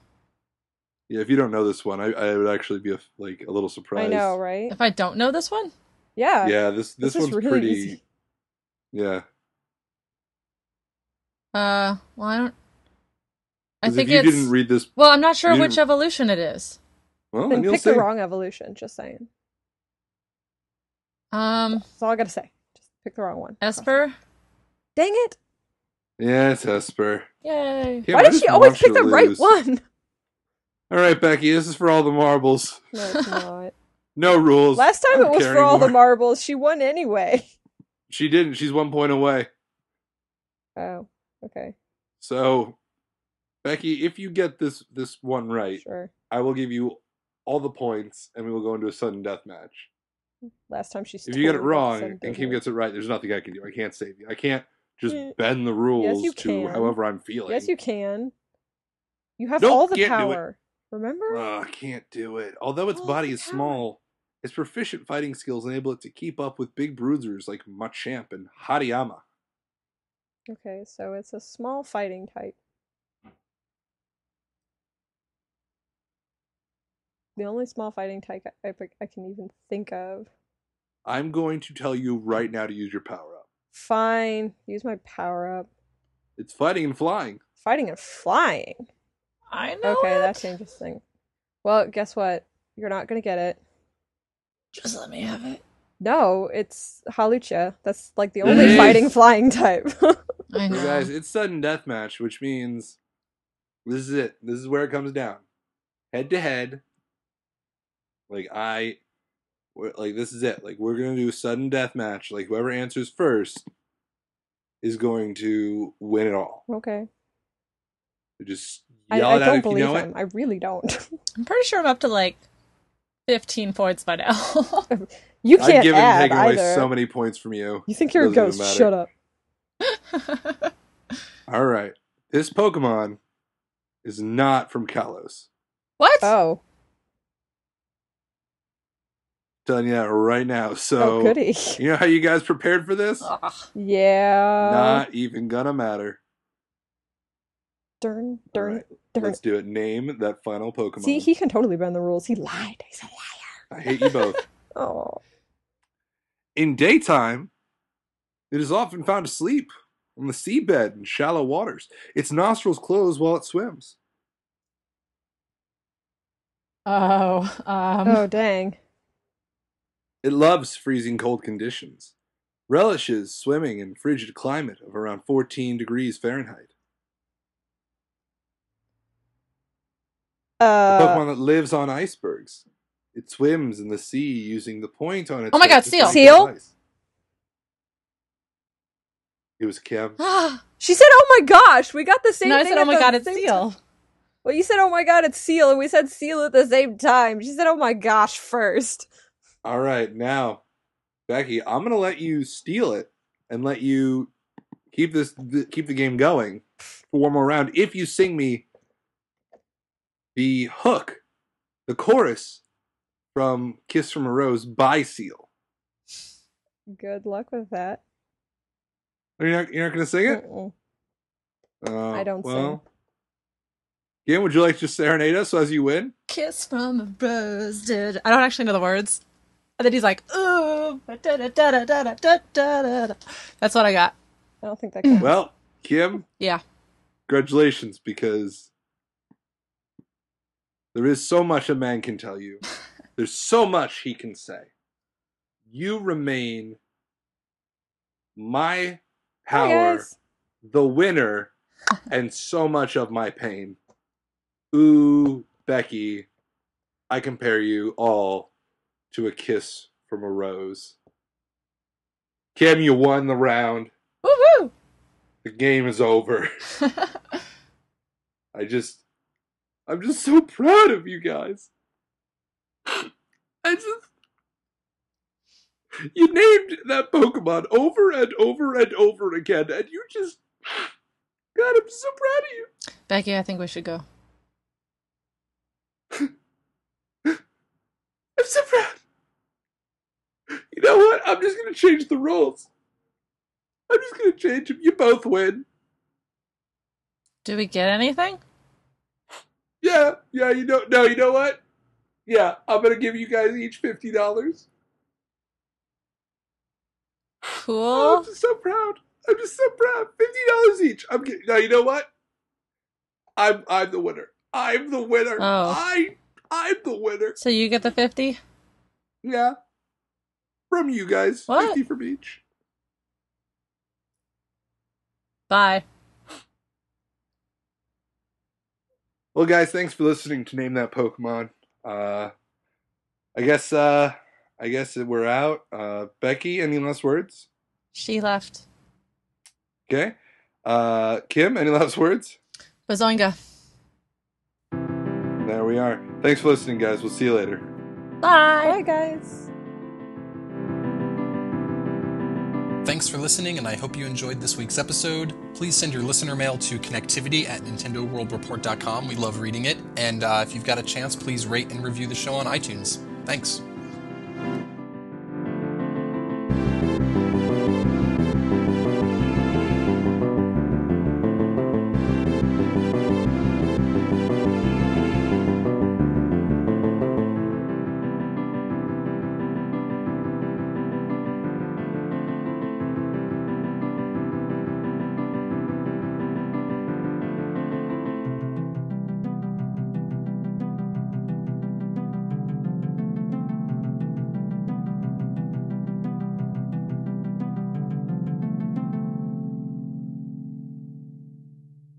Yeah, if you don't know this one, I, I would actually be a, like a little surprised. I know, right? If I don't know this one? Yeah. Yeah, this this, This one's really pretty. easy. Yeah, Uh, well, I don't. I think if you it's didn't read this, well. I'm not sure which evolution it is. well, Then then you'll pick see. the wrong evolution. Just saying. Um, That's all I gotta say. Just pick the wrong one. Espurr. Dang it! Yeah, it's Espurr. Yay! Kim, Why I did she always pick the to right one? (laughs) All right, Becky, this is for all the marbles. (laughs) No, it's not. No rules. Last time it was care for all the marbles. She won anyway. She didn't. She's one point away. Oh, okay, So, Becky, if you get this this one right, sure. I will give you all the points, and we will go into a sudden death match. Last time she. If you get it wrong and Kim gets it right, there's nothing I can do. I can't save you. I can't just Eh, bend the rules you to can. however I'm feeling. Yes, you can. You have Nope, all the can't do it. power. Remember? Ugh, I can't do it. Although its body is small, its proficient fighting skills enable it to keep up with big bruisers like Machamp and Hariyama. Okay, so it's a small fighting type. The only small fighting type I, I, I can even think of. I'm going to tell you right now to use your power up. Fine, use my power up. It's fighting and flying. Fighting and flying. I know. Okay, it. that changes things. Well, guess what? You're not gonna get it. Just let me have it. No, it's Hawlucha. That's like the (laughs) only fighting flying type. (laughs) I So guys, it's sudden death match, which means this is it. This is where it comes down. Head to head. Like I like this is it. Like we're gonna do a sudden death match. Like whoever answers first is going to win it all. okay. So just I, yell I it out don't if you believe know him. it. I really don't. (laughs) I'm pretty sure I'm up to like 15 points by now. (laughs) you I've can't given add taken away either. so many points from you. You think you're a ghost? Shut up. (laughs) All right. This Pokemon is not from Kalos. what? Oh, telling you that right now. So oh, goody. you know how you guys prepared for this? Ugh. Yeah. Not even gonna matter. Darn, All darn, right, darn. Let's do it. Name that final Pokemon. See, he can totally bend the rules. He lied. He's a liar. I hate you both. (laughs) Oh, In daytime, it is often found asleep on the seabed in shallow waters. Its nostrils close while it swims. Oh, um, oh, dang. It loves freezing cold conditions, relishes swimming in frigid climate of around 14 degrees Fahrenheit. A Uh, Pokemon that lives on icebergs. It swims in the sea using the point on its Oh my God, Seel. Seel? ice. It was Kim. (gasps) she said, "Oh my gosh, we got the same." I thing said, oh my god, it's Seel. time." Well, you said, "Oh my god, it's Seel," and we said Seel at the same time. She said, "Oh my gosh," first. All right, now, Becky, I'm gonna let you steal it and let you keep this th- keep the game going for one more round. If you sing me the hook, the chorus from "Kiss from a Rose" by Seal. Good luck with that. Are you not, you're not going to sing it? Uh, I don't well. sing. Kim, would you like to serenade us as you win? Kiss from a rose. Did... I don't actually know the words. And then he's like, ooh. That's what I got. I don't think that (clears throat) counts. Well, Kim. Yeah. Congratulations, because there is so much a man can tell you. (laughs) There's so much he can say. You remain my power, the winner, (laughs) and so much of my pain. Ooh, Becky, I compare you all to a kiss from a rose. Kim, you won the round. Woo The game is over. (laughs) I just, I'm just so proud of you guys. I just, you named that Pokemon over and over and over again, and you just. God, I'm so proud of you. Becky, I think we should go. (laughs) I'm so proud. You know what? I'm just going to change the rules. I'm just going to change them. You both win. Do we get anything? Yeah, yeah, you know, no, you know what? Yeah, I'm going to give you guys each $50 cool. Oh, I'm just so proud. I'm just so proud. Fifty dollars each. I'm getting, now. You know what? I'm I'm the winner. I'm the winner. Oh. I I'm the winner. So you get the fifty. Yeah. From you guys. What? Fifty from each. Bye. Well, guys, thanks for listening to Name That Pokemon. Uh, I guess uh, I guess we're out. Uh, Becky, any last words? She left. Okay. Uh, Kim, any last words? Bazonga. There we are. Thanks for listening, guys. We'll see you later. Bye. Bye, guys. Thanks for listening, and I hope you enjoyed this week's episode. Please send your listener mail to connectivity at nintendoworldreport.com. We love reading it. And uh, if you've got a chance, please rate and review the show on iTunes. Thanks.